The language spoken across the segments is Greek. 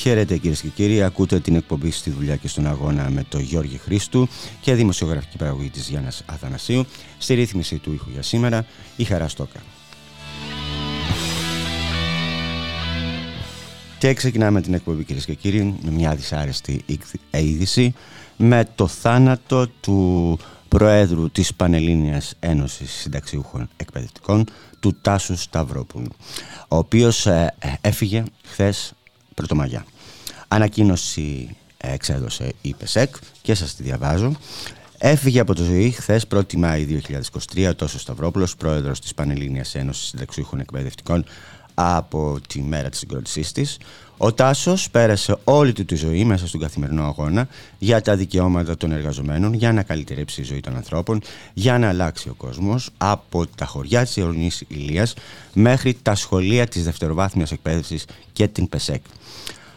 Χαίρετε κυρίες και κύριοι, ακούτε την εκπομπή στη δουλειά και στον αγώνα με τον Γιώργη Χρήστου και δημοσιογραφική παραγωγή της Γιάννας Αθανασίου στη ρύθμιση του ήχου για σήμερα, η Χαρά Στόκα. Και ξεκινάμε την εκπομπή κυρίες και κύριοι με μια δυσάρεστη είδηση με το θάνατο του Προέδρου της Πανελλήνιας Ένωσης Συνταξιούχων Εκπαιδευτικών του Τάσου Σταυρόπουλου ο οποίος ε, έφυγε χθες Πρωτομαγιά. Ανακοίνωση εξέδωσε η ΠΕΣΕΚ και σας τη διαβάζω. Έφυγε από το ζωή χθες 1η Μάη 2023 τόσο Σταυρόπουλος, πρόεδρος της Πανελλήνιας Ένωσης Συνταξιούχων Εκπαιδευτικών, από τη μέρα της συγκρότησής της. Ο Τάσος πέρασε όλη του τη ζωή μέσα στον καθημερινό αγώνα για τα δικαιώματα των εργαζομένων, για να καλυτερέψει η ζωή των ανθρώπων, για να αλλάξει ο κόσμος από τα χωριά της Ιερονή Ηλίας μέχρι τα σχολεία της δευτεροβάθμιας εκπαίδευσης και την ΠΕΣΕΚ.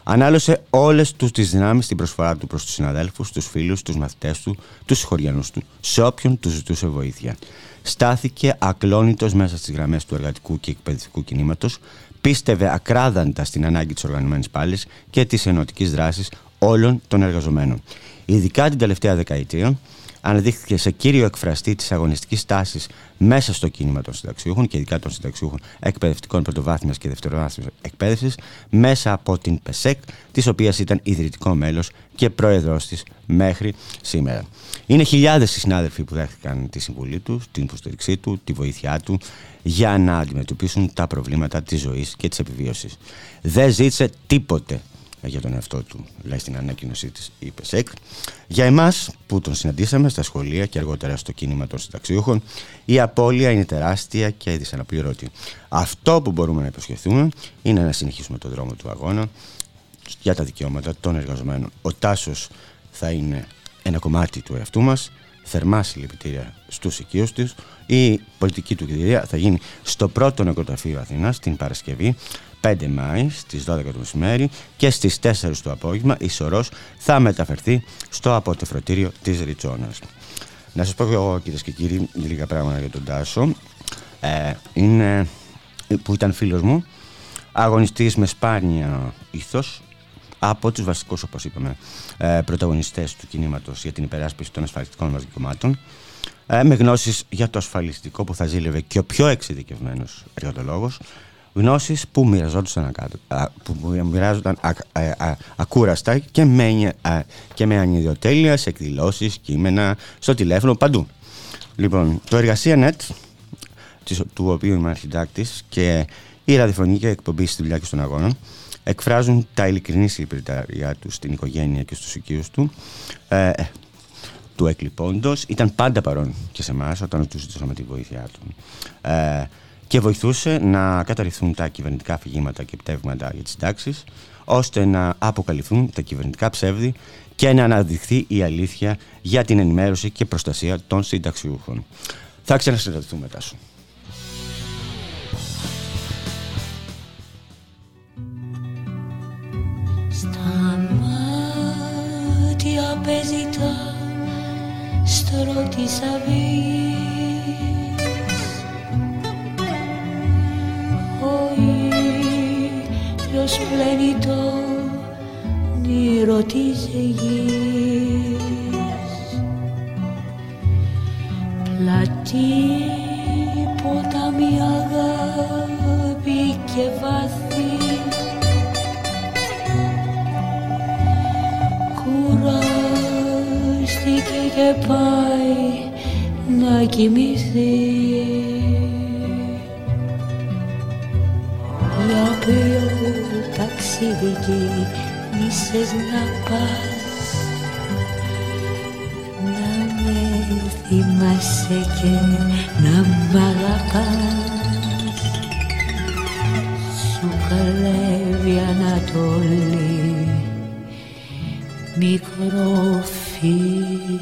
Ανάλωσε όλες τους τις δυνάμεις στην προσφορά του προς τους συναδέλφους, τους φίλους, τους μαθητές του, τους συγχωριανούς του, σε όποιον τους ζητούσε βοήθεια. Στάθηκε ακλόνητος μέσα στις γραμμές του εργατικού και εκπαιδευτικού κινήματος, πίστευε ακράδαντα στην ανάγκη της οργανωμένης πάλης και της ενωτικής δράσης όλων των εργαζομένων. Ειδικά την τελευταία δεκαετία, αναδείχθηκε σε κύριο εκφραστή της αγωνιστικής τάσης μέσα στο κίνημα των συνταξιούχων και ειδικά των συνταξιούχων εκπαιδευτικών πρωτοβάθμιας και δευτεροβάθμιας εκπαίδευσης μέσα από την ΠΕΣΕΚ, της οποίας ήταν ιδρυτικό μέλος και πρόεδρό της μέχρι σήμερα. Είναι χιλιάδες οι συνάδελφοι που δέχτηκαν τη συμβουλή τους, την υποστήριξή του, τη βοήθειά του για να αντιμετωπίσουν τα προβλήματα της ζωής και της επιβίωσης. Δεν ζήτησε τίποτε για τον εαυτό του, λέει στην ανακοίνωσή της η ΠΕΣΕΚ. Για εμάς που τον συναντήσαμε στα σχολεία και αργότερα στο κίνημα των συνταξιούχων, η απώλεια είναι τεράστια και δυσαναπληρώτη. Αυτό που μπορούμε να υποσχεθούμε είναι να συνεχίσουμε τον δρόμο του αγώνα για τα δικαιώματα των εργαζομένων. Ο Τάσος θα είναι ένα κομμάτι του εαυτού μας. Θερμά συλληπιτήρια στους οικείους τους. Η πολιτική του κηδεία θα γίνει στο πρώτο νεκροταφείο Αθήνα την Παρασκευή 5 Μάη στις 12 το μεσημέρι και στις 4 το απόγευμα η Σωρός θα μεταφερθεί στο αποτεφρωτήριο της Ριτσόνας. Να σας πω εγώ κυρίες και κύριοι λίγα πράγματα για τον Τάσο. Ε, είναι, που ήταν φίλος μου, αγωνιστής με σπάνια ήθος, από τους βασικούς όπως είπαμε ε, πρωταγωνιστές του κινήματος για την υπεράσπιση των ασφαλιστικών μας δικαιωμάτων ε, με γνώσεις για το ασφαλιστικό που θα ζήλευε και ο πιο εξειδικευμένος εργατολόγος γνώσεις που μοιραζόντουσαν, που μοιράζονταν ακούραστα και με, και με ανιδιοτέλειας σε εκδηλώσεις, κείμενα, στο τηλέφωνο, παντού. Λοιπόν, το Εργασία Net, του οποίου είμαι αρχιτάκτης και η ραδιοφωνική εκπομπή στη δουλειά και στον αγώνα, εκφράζουν τα ειλικρινή συλληπιτήριά τους στην οικογένεια και στους οικείους του, ε, του εκλειπώντος. Ήταν πάντα παρόν και σε εμάς όταν τους ζητούσαμε τη βοήθειά του. Ε, και βοηθούσε να καταρριφθούν τα κυβερνητικά αφηγήματα και επιτεύγματα για τις συντάξεις ώστε να αποκαλυφθούν τα κυβερνητικά ψεύδη και να αναδειχθεί η αλήθεια για την ενημέρωση και προστασία των συνταξιούχων. Θα ξανασυναντηθούμε μετά Στα μάτια παίζει τα στρώ της ήλιος πλένει το νύρο της γης. Πλατή ποτάμι αγάπη και βαθύ Κουράστηκε και πάει να κοιμηθεί. Ποιο ταξίδι γύρισες να πας. Να με θυμάσαι και να μ' αγαπάς. Σου κλέβει Ανατολή μικρό φίλι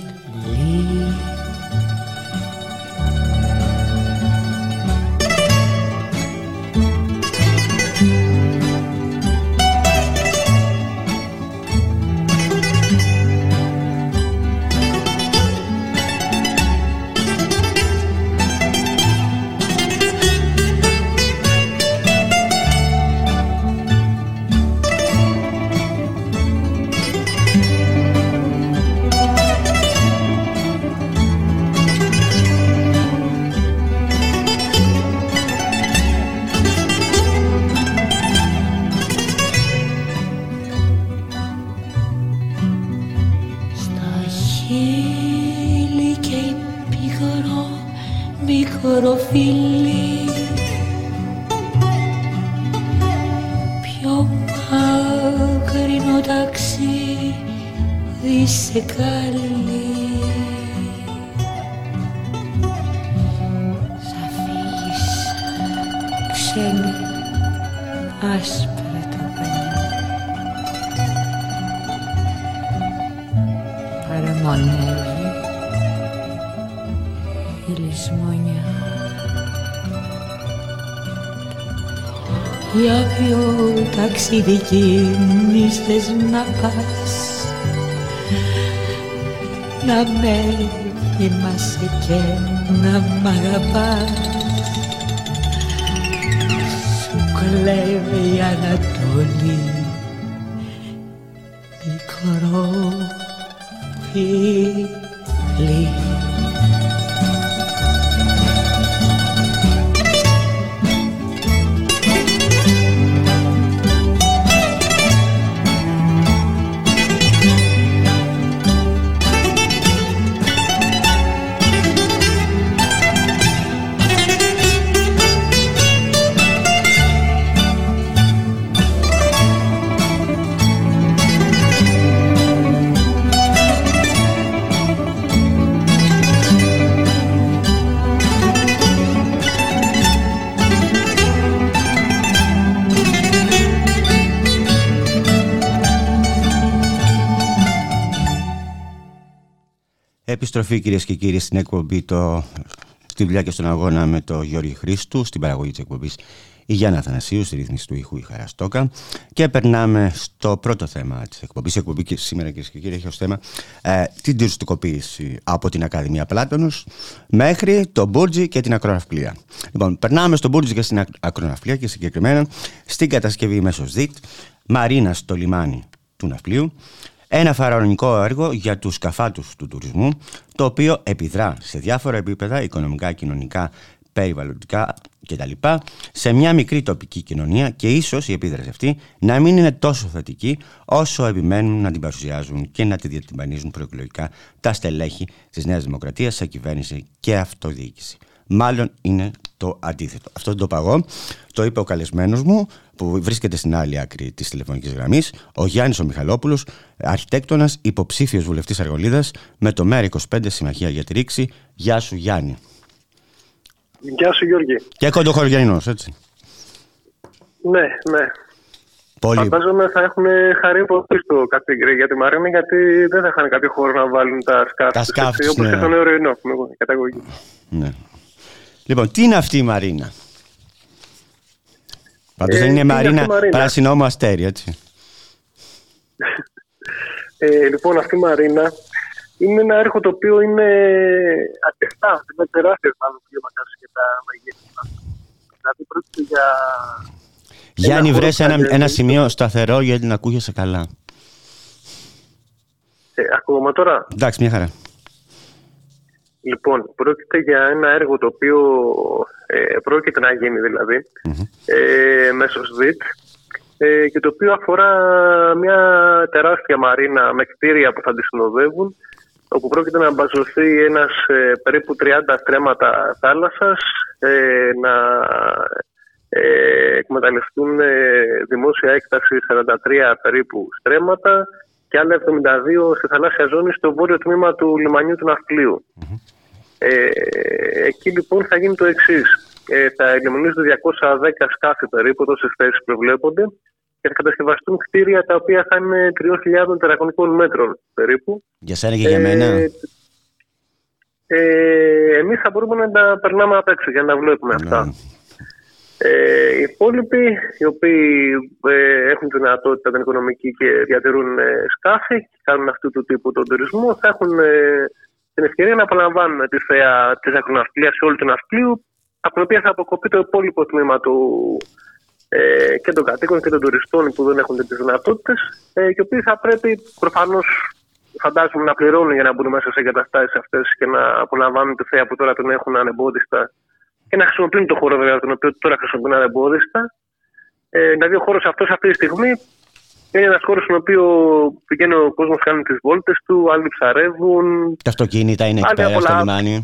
ταξίδι θες να πας. Να με θυμάσαι και να μ' αγαπάς. Σου κλέβει η Ανατολή μικρό φίλι Επιστροφή κυρίες και κύριοι στην εκπομπή το, στη δουλειά και στον αγώνα με το Γιώργη Χρήστου, στην παραγωγή της εκπομπής η Γιάννα Αθανασίου, στη ρύθμιση του ήχου η Χαραστόκα. Και περνάμε στο πρώτο θέμα της εκπομπής. Η εκπομπή και σήμερα κυρίες και κύριοι έχει ως θέμα ε, την τουριστικοποίηση από την Ακαδημία Πλάτωνου μέχρι το Μπούρτζι και την Ακροναυπλία. Λοιπόν, περνάμε στο Μπούρτζι και στην Ακροναυπλία και συγκεκριμένα στην κατασκευή μέσω ΔΙΤ, Μαρίνα στο λιμάνι του Ναυπλίου, ένα φαραωνικό έργο για τους σκαφάτους του τουρισμού, το οποίο επιδρά σε διάφορα επίπεδα, οικονομικά, κοινωνικά, περιβαλλοντικά κτλ. σε μια μικρή τοπική κοινωνία και ίσως η επίδραση αυτή να μην είναι τόσο θετική όσο επιμένουν να την παρουσιάζουν και να τη διατυμπανίζουν προεκλογικά τα στελέχη της Νέας Δημοκρατίας σε κυβέρνηση και αυτοδιοίκηση. Μάλλον είναι το αντίθετο. Αυτό το παγώ το είπε ο καλεσμένος μου που βρίσκεται στην άλλη άκρη της τηλεφωνικής γραμμής, ο Γιάννης ο Μιχαλόπουλος, αρχιτέκτονας, υποψήφιος βουλευτής Αργολίδας με το ΜΕΡΑ25 Συμμαχία για τη Ρήξη. Γεια σου, Γιάννη. Γεια σου, Γιώργη. Και κοντοχωριανός, έτσι. Ναι, ναι. Πολύ... Φαντάζομαι θα έχουν χαρεί πολύ στο καθήκη για τη Μαρίνα γιατί δεν θα είχαν κάποιο χώρο να βάλουν τα σκάφη. Τα σκάφη. Όπως ναι. και στον Εωρινό, καταγωγή. Ναι. Λοιπόν, τι είναι αυτή η Μαρίνα; Πάντως δεν ε, είναι Μαρίνα, πράσινο μου αστέρι, έτσι. Ε, λοιπόν, αυτή η Μαρίνα είναι ένα έργο το οποίο είναι αρκετά, είναι τεράστιος μάλλον κλίμακα και τα μεγέθη. Δηλαδή πρόκειται για... Γιάννη, βρες ένα, ένα σημείο σταθερό γιατί να ακούγεσαι καλά. Ε, ακούγομαι τώρα; Εντάξει, μια χαρά. Λοιπόν, πρόκειται για ένα έργο το οποίο ε, πρόκειται να γίνει δηλαδή ε, μέσω ΣΔΙΤ ε, και το οποίο αφορά μια τεράστια μαρίνα με κτίρια που θα τη συνοδεύουν όπου πρόκειται να μπαζωθεί ένας ε, περίπου 30 στρέμματα θάλασσας ε, να ε, εκμεταλλευτούν δημόσια έκταση 43 περίπου στρέμματα και άλλα 72 στη θαλάσσια ζώνη στο βόρειο τμήμα του λιμανιού του ναυπλιου Ε, εκεί λοιπόν θα γίνει το εξής. ε, θα ελιμονίζονται 210 σκάφη περίπου, τόσες θέσεις προβλέπονται και θα κατασκευαστούν κτίρια τα οποία θα είναι 3.000 τετραγωνικών μέτρων περίπου. Για σένα και για μένα. Ε, ε, εμείς θα μπορούμε να τα περνάμε απ' έξω για να βλέπουμε αυτά. Ναι. Ε, οι υπόλοιποι, οι οποίοι ε, έχουν τη δυνατότητα την οικονομική και διατηρούν ε, σκάφη και κάνουν αυτού του τύπου τον τουρισμό, θα έχουν ε, την ευκαιρία να απολαμβάνουν τη θέα της ακροναυπλία όλου του ναυπλίου, από την οποία θα αποκοπεί το υπόλοιπο τμήμα του, ε, και των κατοίκων και των τουριστών που δεν έχουν τις δυνατότητες, ε, και οι οποίοι θα πρέπει προφανώς φαντάζομαι να πληρώνουν για να μπουν μέσα σε εγκαταστάσεις αυτές και να απολαμβάνουν τη θέα που τώρα την έχουν ανεμπόδιστα και να χρησιμοποιούν το χώρο βέβαια τον οποίο τώρα χρησιμοποιούν ανεμπόδιστα. Ε, δηλαδή, ο χώρος αυτός αυτή τη στιγμή είναι ένας χώρος στον οποίο πηγαίνει ο κόσμος, κάνει τις βόλτες του, άλλοι ψαρεύουν. Τα αυτοκίνητα είναι εκεί Άλλοι πέρα στο απολα- λιμάνι.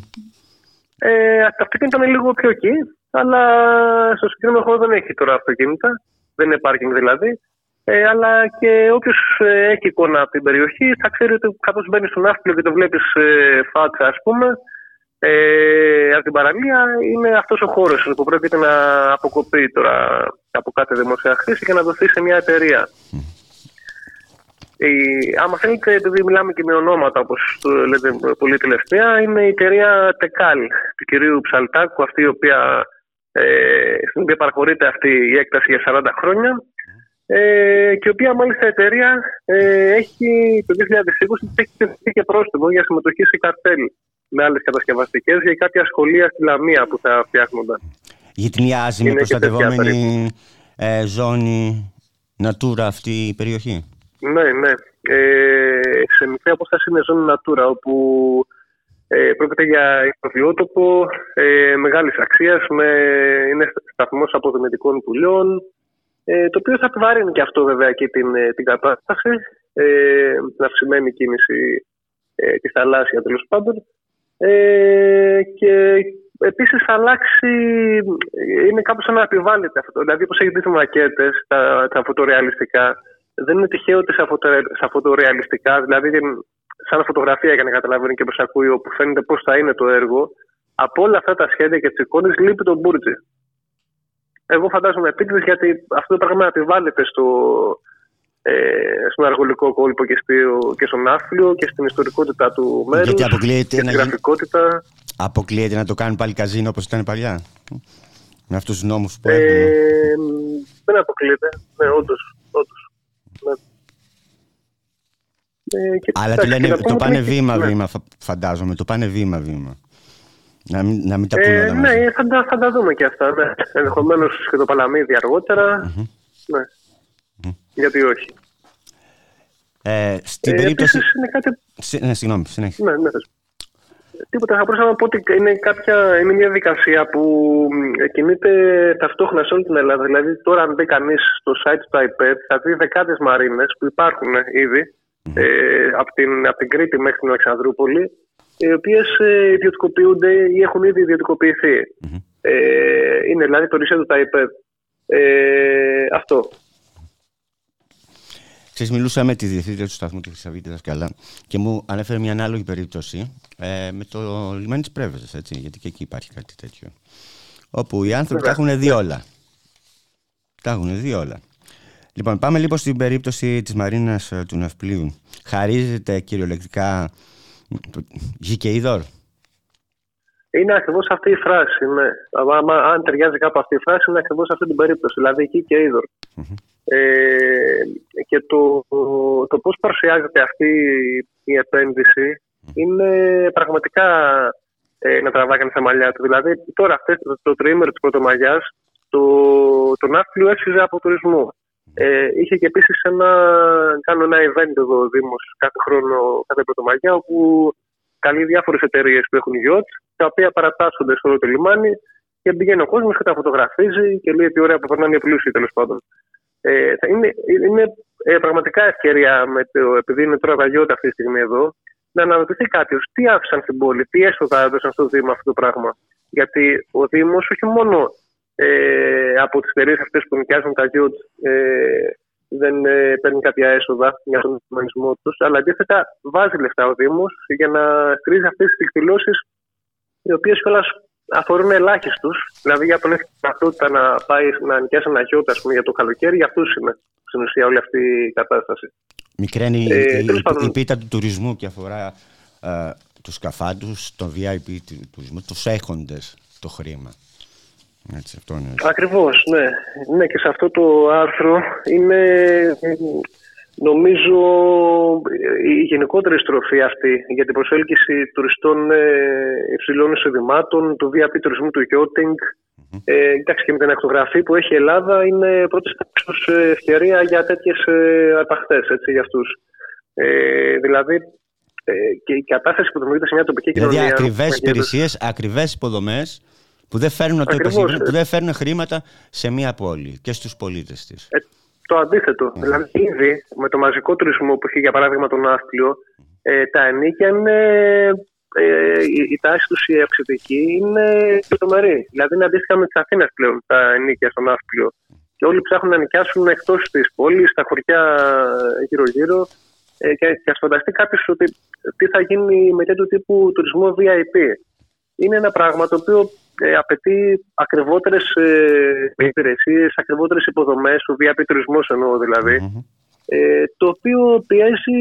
Ε, τα αυτοκίνητα είναι λίγο πιο εκεί, αλλά στο συγκεκριμένο χώρο δεν έχει τώρα αυτοκίνητα. Δεν είναι πάρκινγκ δηλαδή. Ε, αλλά και όποιος έχει εικόνα από την περιοχή θα ξέρει ότι καθώς μπαίνεις στον ναύπλιο και το βλέπεις ε, φάτσα, ας πούμε, ε, από την παραλία, είναι αυτός ο χώρος που πρέπει να αποκοπεί τώρα από κάθε δημοσία χρήση και να δοθεί σε μια εταιρεία. Η, άμα θέλετε, επειδή μιλάμε και με ονόματα, όπως λέτε πολύ τελευταία, είναι η εταιρεία Τεκάλ του κυρίου Ψαλτάκου, αυτή η οποία, ε, στην οποία παραχωρείται αυτή η έκταση για 40 χρόνια. Ε, και η οποία μάλιστα η εταιρεία ε, έχει το 2020 έχει τεθεί και πρόστιμο για συμμετοχή σε καρτέλ με άλλες κατασκευαστικές για κάποια σχολεία στη Λαμία που θα φτιάχνονταν. Γυτνιάζει με Είναι και τέτοια προστατευόμενη ε, ζώνη Natura αυτή η περιοχή; Ναι, ναι. Ε, σε μικρή απόσταση είναι ζώνη Natura, όπου ε, πρόκειται για υποβιότοπο ε, μεγάλης αξίας, είναι σταθμός αποδομητικών πουλιών, ε, το οποίο θα επιβαρύνει και αυτό βέβαια και την, ε, την κατάσταση, ε, την αυξημένη κίνηση ε, της θαλάσσια τέλος πάντων. Ε, και επίσης θα αλλάξει, είναι κάπως σαν να επιβάλλεται αυτό. Δηλαδή, όπως έχει δει τις μακέτες, τα, τα φωτορεαλιστικά, δεν είναι τυχαίο ότι στα φωτορεαλιστικά, δηλαδή σαν φωτογραφία για να καταλαβαίνει και προς ακούει, όπου φαίνεται πώς θα είναι το έργο, από όλα αυτά τα σχέδια και τις εικόνες λείπει το Μπούρτζι. Εγώ φαντάζομαι επίτηδες γιατί αυτό το πράγμα επιβάλλεται στο, ε, στον αργολικό κόλπο και, στο, και στον άφλιο και στην ιστορικότητα του μέρους Γιατί αποκλείεται και να στην γίνει- γραφικότητα. Αποκλείεται να το κάνουν πάλι καζίνο όπως ήταν παλιά; Με αυτούς τους νόμους που έχουν. Ε, δεν αποκλείεται. Ναι, όντως. όντως. Ναι. Ε, και Αλλά εντάξει, το, λένε, και να το πούμε πάνε ότι- ναι. βήμα-βήμα, φα- φαντάζομαι. Το πάνε βήμα-βήμα. Να μην, να μην τα πούνε Ε, όλα μαζί. ναι, θα τα, θα τα δούμε και αυτά. Ναι. Ενδεχομένως και το Παλαμίδι αργότερα. Ναι. Γιατί όχι. Ε, στην Ε, περίπτωση... επίσης είναι κάτι Συ- Ναι, συγγνώμη, συνέχισε. Ναι, ναι. Τίποτα. Θα μπορούσα να πω ότι είναι, κάποια, είναι μια δικασία που μ, κινείται ταυτόχρονα σε όλη την Ελλάδα. Δηλαδή, τώρα, αν μπει κανείς στο site του iPad, θα δει δεκάδες μαρίνες που υπάρχουν ήδη ε, από, την, από την Κρήτη μέχρι την Αλεξανδρούπολη, οι οποίες ε, ιδιωτικοποιούνται ή έχουν ήδη ιδιωτικοποιηθεί. Ε, είναι δηλαδή το νησί του iPad. Ε, αυτό. Ξέρεις, μιλούσα με τη διευθύντρια του σταθμού τη Χρυσαβίτη Δασκαλά και μου ανέφερε μια ανάλογη περίπτωση ε, με το λιμάνι της Πρέβεζας, έτσι, γιατί και εκεί υπάρχει κάτι τέτοιο. Όπου οι άνθρωποι τα έχουν δει όλα. Τα έχουν δει όλα. Λοιπόν, πάμε λίγο στην περίπτωση της Μαρίνας ε, του Ναυπλίου. Χαρίζεται κυριολεκτικά το- γη και είδωρ; Είναι ακριβώς αυτή η φράση. Ναι. Άμα, αν ταιριάζει κάπου αυτή η φράση, είναι ακριβώς αυτή την περίπτωση. Δηλαδή εκεί και είδωρ. Ε, και το, το πώς παρουσιάζεται αυτή η επένδυση είναι πραγματικά ε, να τραβάει κανείς τα μαλλιά του. Δηλαδή τώρα αυτές, το, το τριήμερο της Πρωτομαγιάς το, το ναύπλιο έσυζε από τουρισμό. Ε, είχε και επίσης ένα, κάνω ένα event εδώ ο Δήμος κάθε χρόνο, κάθε Πρωτομαγιά, όπου καλεί διάφορες εταιρείες που έχουν γιότς, τα οποία παρατάσσονται στο όλο το λιμάνι και πηγαίνει ο κόσμος και τα φωτογραφίζει και λέει τι ωραία που περνάνε οι πλούσιοι τέλος πάντων. Ε, θα είναι είναι ε, πραγματικά ευκαιρία, με το, επειδή είναι τώρα τα γιώτα αυτή τη στιγμή εδώ, να αναρωτηθεί κάποιος τι άφησαν στην πόλη, τι έσοδα έδωσαν στο Δήμο αυτό το πράγμα. Γιατί ο Δήμος όχι μόνο ε, από τις εταιρείες αυτές που νοικιάζουν τα γιότ ε, δεν ε, παίρνει κάποια έσοδα για τον οργανισμό τους, αλλά αντίθετα βάζει λεφτά ο Δήμος για να στηρίζει αυτές τις εκδηλώσεις, οι οποίες κιόλας αφορούν ελάχιστους. Δηλαδή, για τον έχει δυνατότητα να πάει να νοικιάσει ένα γιώτα για το καλοκαίρι, για αυτούς είναι στην ουσία όλη αυτή η κατάσταση. Μικραίνει ε, η, η, η, πίτα του τουρισμού και αφορά ε, τους σκαφάντους, τον VIP του τουρισμού, τους έχοντες το χρήμα. Έτσι, αυτό είναι. Ακριβώς, ναι. ναι. Και σε αυτό το άρθρο είναι νομίζω η γενικότερη στροφή αυτή για την προσέλκυση τουριστών ε, υψηλών εισοδημάτων, του VIP τουρισμού του yachting. Mm-hmm. Ε, εντάξει, και με την ακτογραφή που έχει η Ελλάδα είναι πρώτη ε, ευκαιρία για τέτοιες αρπαχτέ για αυτούς. Ε, δηλαδή, ε, και η κατάσταση που δημιουργείται σε μια τοπική δηλαδή, κοινωνία. Δηλαδή, ακριβέ υπηρεσίες, ακριβές υποδομές που δεν φέρνουν, που δεν φέρνουν χρήματα σε μια πόλη και στους πολίτες της. Ε, το αντίθετο. Mm. Δηλαδή, ήδη με το μαζικό τουρισμό που έχει για παράδειγμα τον Ναύπλιο, ε, τα ενίκια είναι. Ε, η, η τάση τους η αυξητική είναι λεπτομερή. Δηλαδή είναι αντίστοιχα με τις Αθήνες πλέον τα ενίκια στον Ναύπλιο. Και όλοι ψάχνουν να νοικιάσουν εκτός της πόλης, στα χωριά γύρω-γύρω. Ε, και, και ας φανταστεί κάποιος ότι τι θα γίνει με τέτοιου τύπου τουρισμό VIP. Είναι ένα πράγμα το οποίο ε, απαιτεί ακριβότερες ε, υπηρεσίες, ακριβότερες υποδομές, ο VIP τουρισμό εννοώ δηλαδή, ε, το οποίο πιέζει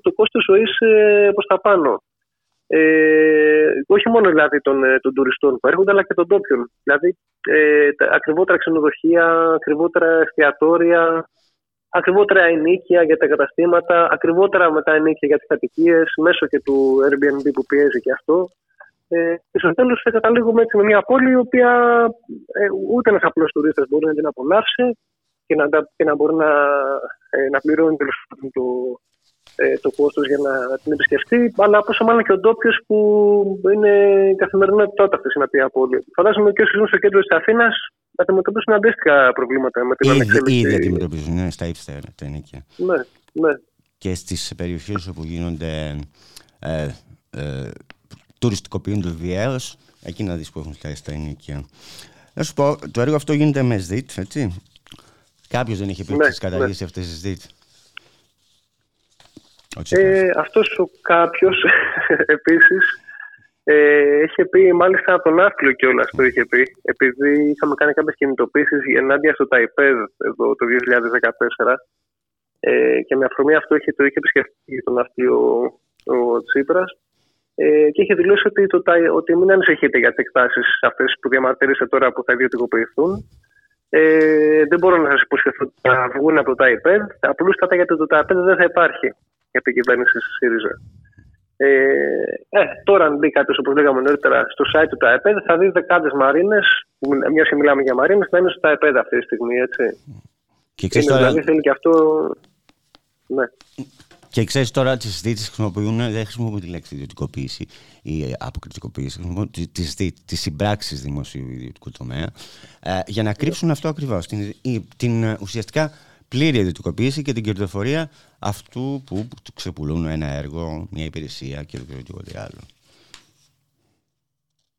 το κόστος ζωής ε, προς τα πάνω. Ε, όχι μόνο δηλαδή των, ε, των τουριστών που έρχονται, αλλά και των τόπιων. Δηλαδή, ε, ακριβότερα ξενοδοχεία, ακριβότερα εστιατόρια, ακριβότερα ενίκεια για τα καταστήματα, ακριβότερα μετά ενίκεια για τις κατοικίες, μέσω και του Airbnb που πιέζει και αυτό. Ε, και στο τέλος καταλήγουμε έτσι με μια πόλη η οποία ε, ούτε ένας απλός τουρίστας μπορεί να την απολαύσει και να, και να μπορεί να, ε, να πληρώνει το, ε, το κόστος για να την επισκεφτεί, αλλά πόσο μάλλον και ο ντόπιος που είναι η καθημερινότητά αυτή στην οποία πόλη. Φαντάζομαι και όσοι ζουν στο κέντρο της Αθήνας να αντιμετωπίσουν αντίστοιχα προβλήματα με την ανεξέλεξη. Ήδη αντιμετωπίζουν, ναι, στα ύψερα τα ενίκια. Ναι, ναι. Και στις περιοχές όπου γίνονται ε, ε, τουριστικοποιούν το βιαίος, εκεί να δεις που έχουν φτάσει τα ενίκια. Να σου πω, το έργο αυτό γίνεται με ΣΔΙΤ, έτσι. Κάποιος δεν είχε πει ναι, τις καταργήσει ναι. αυτές τις ΣΔΙΤ. Ε, αυτός ο κάποιος επίσης ε, είχε πει μάλιστα από τον Άφλιο κιόλας το είχε πει επειδή είχαμε κάνει κάποιες κινητοποίησεις ενάντια στο ΤΑΙΠΕΔ εδώ το 2014 ε, και με αφορμή αυτό είχε, το είχε επισκεφτεί τον Άφλιο ο Τσίπρας ε, και είχε δηλώσει ότι, το, ότι μην ανησυχείτε για τις εκτάσεις αυτές που διαμαρτύρεστε τώρα που θα ιδιωτικοποιηθούν. Ε, δεν μπορώ να σας υποσχεθώ ότι θα βγουν από το ΤΑΙΠΕΔ. Απλούστατα γιατί το ΤΑΙΠΕΔ δεν θα υπάρχει για την κυβέρνηση τη ΣΥΡΙΖΑ. Ε, ε, τώρα, αν μπει κάποιος, όπως λέγαμε νωρίτερα, στο site του ΤΑΕΠΕΔ, θα δει δεκάδες μαρίνες, μια και μιλάμε για μαρίνες, να είναι στο ΤΑΕΠΕΔ αυτή τη στιγμή. Έτσι. Και ξέρεις τώρα... Δηλαδή θέλει και αυτό. Ναι. Και ξέρεις τώρα τις συζητήσεις χρησιμοποιούν, δεν χρησιμοποιούν τη λέξη ιδιωτικοποίηση ή αποκριτικοποίηση, χρησιμοποιούν τις συμπράξεις δημοσίου ιδιωτικού τομέα ε, για να κρύψουν αυτό ακριβώς. Την, την ε, ουσιαστικά πλήρη ιδιωτικοποίηση και την κερδοφορία αυτού που ξεπουλούν ένα έργο, μια υπηρεσία και οτιδήποτε άλλο.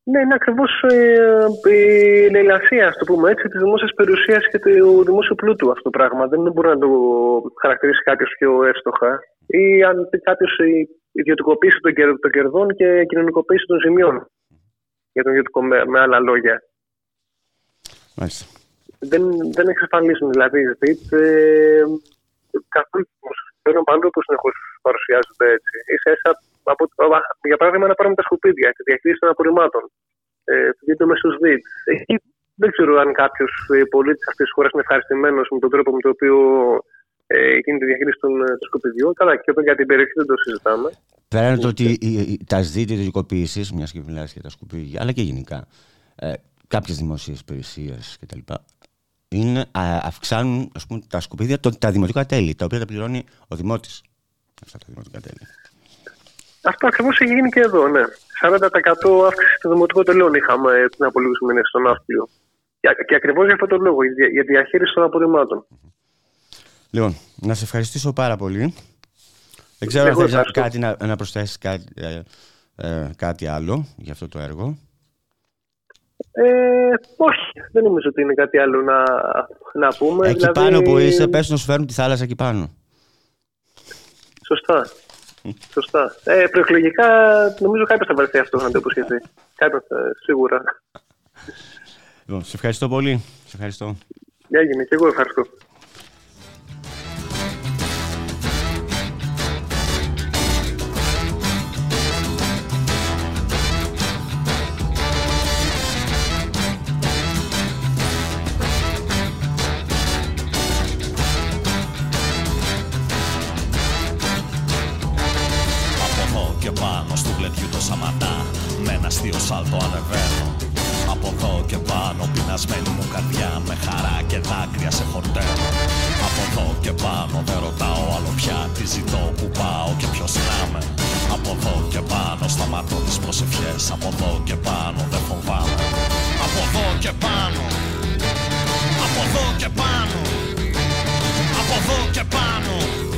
Ναι, είναι ακριβώς ε, η λαιλασία, ας το πούμε έτσι, της δημόσιας περιουσίας και του δημόσιου πλούτου αυτό το πράγμα. Δεν μπορεί να το χαρακτηρίσει κάποιος πιο εύστοχα ή αν πει κάποιος ιδιωτικοποίηση των κερδών και κοινωνικοποίηση των ζημιών. Για τον ιδιωτικό με, με άλλα λόγια. Μάλιστα. Δεν, δεν εξασφαλίζουν δηλαδή οι ΔΙΤ ε, καθόλου συμφέρον πάνω που συνεχώς παρουσιάζονται έτσι. Ίσα από, για παράδειγμα, να πάρουμε τα σκουπίδια, τη διαχείριση των απορριμμάτων. Ε, το μες στους ΔΙΤ. Εκεί δεν ξέρω αν κάποιος πολίτης αυτής της χώρας είναι ευχαριστημένος με τον τρόπο με τον οποίο ε, γίνεται η διαχείριση των, ε, σκουπιδιών. Καλά, και όταν για την περιοχή δεν το συζητάμε. Πέραν το ότι τα ζητή ιδιωτικοποίηση, μιας και μιλάς για τα σκουπίδια, αλλά και γενικά ε, κάποιες δημόσιες υπηρεσίες κτλ. Είναι, α, αυξάνουν ας πούμε, τα σκουπίδια, το, τα δημοτικά τέλη, τα οποία τα πληρώνει ο δημότης. Αυτά τα δημοτικά τέλη. Αυτό ακριβώς έχει γίνει και εδώ, ναι. 40% αύξηση των δημοτικών τελών είχαμε πριν από λίγους μήνες στον Ναύπλιο. Και, και ακριβώς για αυτόν τον λόγο, για, για διαχείριση των απορριμμάτων. Λοιπόν, να σε ευχαριστήσω πάρα πολύ. Δεν ξέρω αν θέλει κάτι να, να προσθέσεις κάτι, ε, ε, κάτι άλλο για αυτό το έργο. Ε, όχι, δεν νομίζω ότι είναι κάτι άλλο να, να πούμε. Εκεί δηλαδή... πάνω που είσαι, πες να σου φέρουν τη θάλασσα εκεί πάνω. Σωστά. Σωστά. Ε, προεκλογικά νομίζω κάποιος θα βρεθεί αυτό να το υποσχεθεί. Κάποιος σίγουρα. Λοιπόν, σε ευχαριστώ πολύ. Σε ευχαριστώ. Γεια γίνει. Και εγώ ευχαριστώ. Από εδώ και πάνω. Από εδώ και πάνω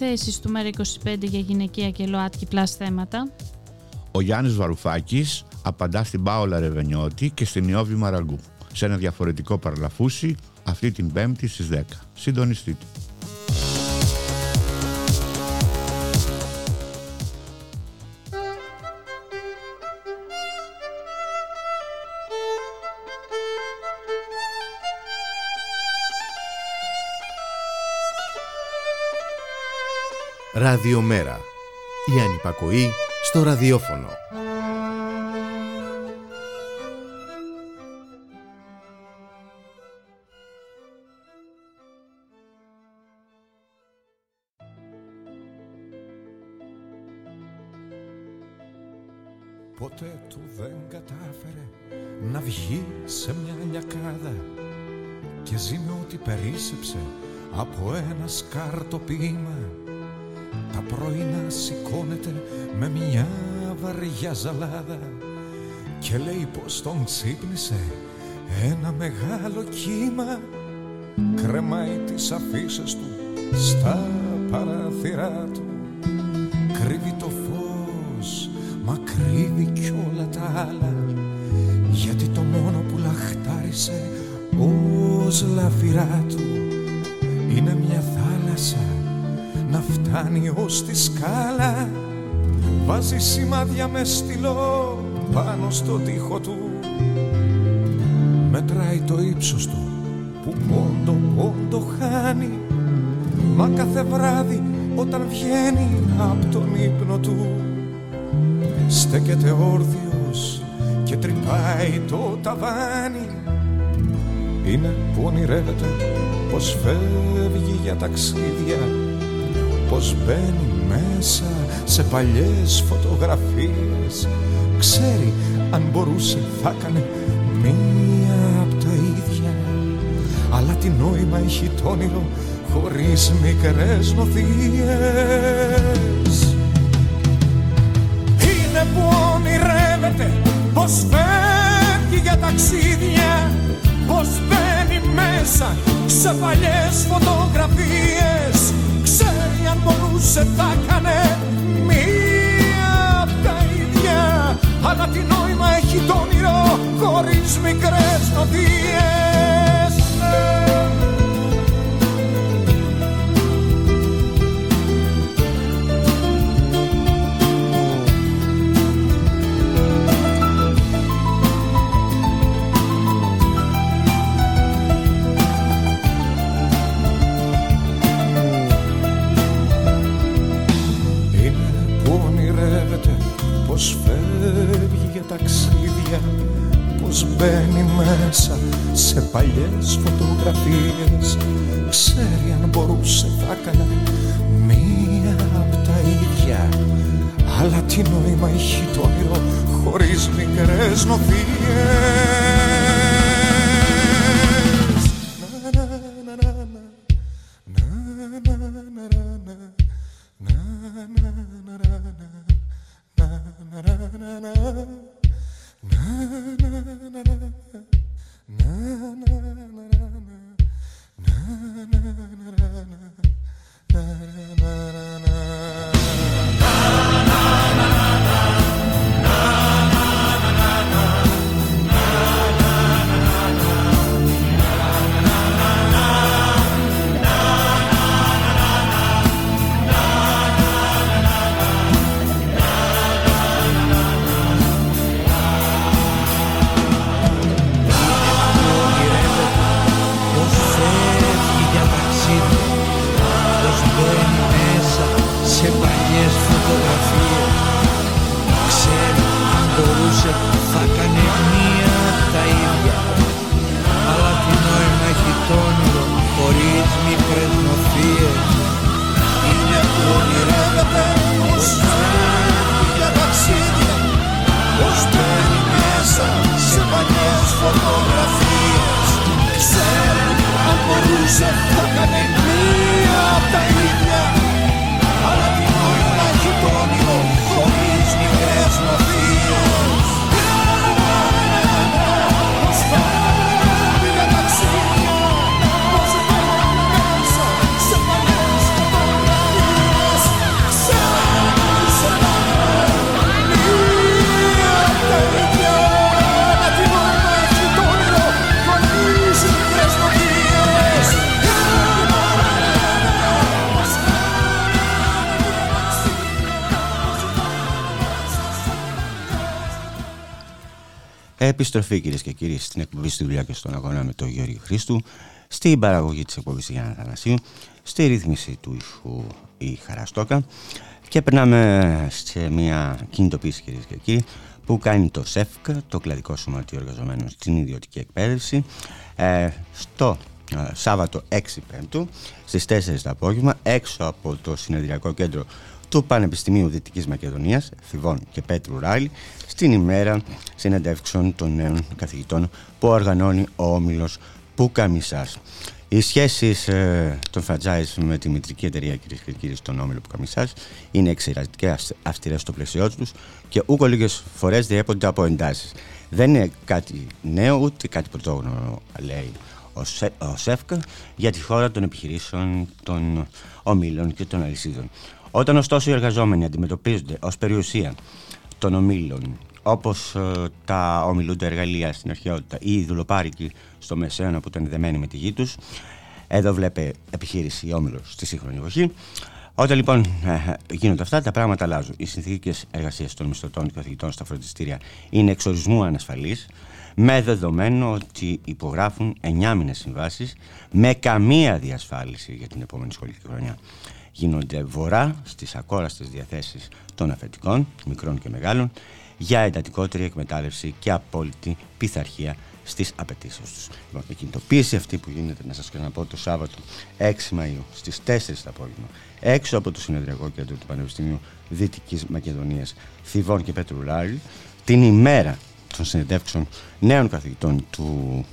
είναι οι θέσεις του ΜΕΡΑ25 για γυναικεία και ΛΟΑΤΚΙ plus θέματα; Ο Γιάννης Βαρουφάκης απαντά στην Πάολα Ρεβενιώτη και στην Ιώβη Μαραγκού σε ένα διαφορετικό παραλαφούσι αυτή την Πέμπτη στις 10. Συντονιστείτε. Ραδιομέρα. Η ανυπακοή στο ραδιόφωνο. Ποτέ του δεν κατάφερε να βγει σε μια νιακάδα και ζει με ό,τι περίσσεψε από ένα σκάρτο ποίημα τα πρωινά σηκώνεται με μια βαριά ζαλάδα και λέει πως τον ξύπνησε ένα μεγάλο κύμα. Κρεμάει τις αφήσεις του στα παραθυρά του. Κρύβει το φως μα κρύβει κι όλα τα άλλα. Γιατί το μόνο που λαχτάρισε ως λαφυρά του φτάνει ως τη σκάλα. Βάζει σημάδια μες στυλό πάνω στο τοίχο του. Μετράει το ύψος του που πόντο πόντο χάνει. Μα κάθε βράδυ όταν βγαίνει από τον ύπνο του Στέκεται όρθιος και τρυπάει το ταβάνι. Είναι που ονειρεύεται πως φεύγει για ταξίδια Πως μπαίνει μέσα σε παλιές φωτογραφίες. Ξέρει αν μπορούσε θα έκανε μία από τα ίδια. Αλλά τι νόημα έχει το όνειρο χωρίς μικρές νοθείες. Είναι που ονειρεύεται πως φεύγει για ταξίδια Πως μπαίνει μέσα σε παλιές φωτογραφίες. Ξέρει αν μπορούσε θα έκανε μία απ' τα ίδια. Αλλά τι νόημα έχει το όνειρο χωρίς μικρές νοθείες Επιστροφή κυρίες και κύριοι στην εκπομπή στη δουλειά και στον αγώνα με τον Γιώργο Χρήστου, στην παραγωγή της εκπομπής Γιάννα Θανασίου, στη ρύθμιση του ήχου η Χαραστόκα. Και περνάμε σε μια κινητοποίηση κυρίες και κύριοι που κάνει το ΣΕΦΚ, το κλαδικό σωματείο εργαζομένων στην ιδιωτική εκπαίδευση, ε, στο ε, Σάββατο 6 Πέμπτου στις 4 το απόγευμα έξω από το συνεδριακό κέντρο του Πανεπιστημίου Δυτικής Μακεδονίας, Θηβών και Πέτρου Ράιλ, στην ημέρα συνεντεύξεων των νέων καθηγητών που οργανώνει ο Όμιλος Πουκαμισάς. Οι σχέσεις ε, των franchise με τη μητρική εταιρεία κυρίες και κύριοι στον Όμιλο Πουκαμισάς είναι εξαιρετικά αυστηρές στο πλαίσιό τους και ούκο λίγες φορές διέπονται από εντάσεις. Δεν είναι κάτι νέο ούτε κάτι πρωτόγνωρο, λέει ο, Σε, ο ΣΕΦΚΑ για τη χώρα των επιχειρήσεων, των ομίλων και των αλυσίδων. Όταν ωστόσο οι εργαζόμενοι αντιμετωπίζονται ως περιουσία των ομίλων, όπως ε, τα ομιλούντα εργαλεία στην αρχαιότητα ή οι δουλοπάρικοι στο μεσαίωνα που ήταν δεμένοι με τη γη τους, εδώ βλέπει επιχείρηση όμιλος στη σύγχρονη εποχή, Όταν λοιπόν ε, γίνονται αυτά, τα πράγματα αλλάζουν. Οι συνθήκες εργασίας των μισθωτών και καθηγητών στα φροντιστήρια είναι εξορισμού ανασφαλείς, με δεδομένο ότι υπογράφουν 9 μήνες συμβάσεις με καμία διασφάλιση για την επόμενη σχολική χρονιά. Γίνονται βορρά στις ακόραστες διαθέσεις των αφεντικών, μικρών και μεγάλων, για εντατικότερη εκμετάλλευση και απόλυτη πειθαρχία στις απαιτήσεις τους. Λοιπόν, η κινητοποίηση αυτή που γίνεται, να σας ξαναπώ, το Σάββατο 6 Μαου στις 4 το απόγευμα, έξω από το Συνεδριακό Κέντρο του Πανεπιστημίου Δυτικής Μακεδονίας Θηβών και Πετρουλάρη, την ημέρα των συνεντεύξεων νέων καθηγητών του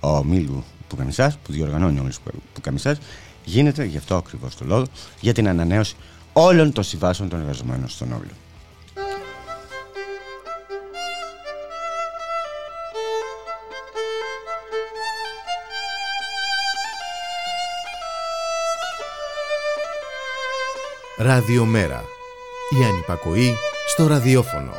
ομίλου που Καμισάς, που διοργανώνει ο ομίλου που Καμισάς, γίνεται γι' αυτό ακριβώς το λόγο για την ανανέωση όλων των συμβάσεων των εργαζομένων στον όμιλο. Ραδιομέρα. Η ανυπακοή στο ραδιόφωνο.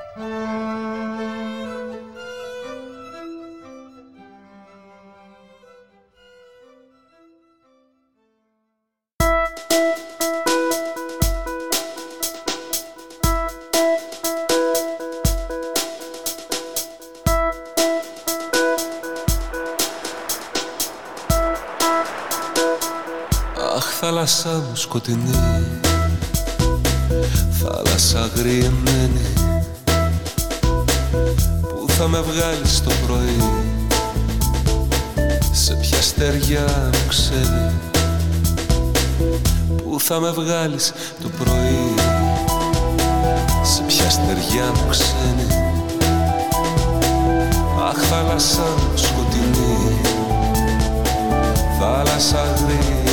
Αχ θάλασσά μου σκοτεινή Θάλασσα αγριεμένη Πού θα με βγάλεις το πρωί. Σε ποια στεριά μου ξένη Πού θα με βγάλεις το πρωί. Σε ποια στεριά μου ξένη Αχ θάλασσά μου σκοτεινή Θάλασσα αγριεμένη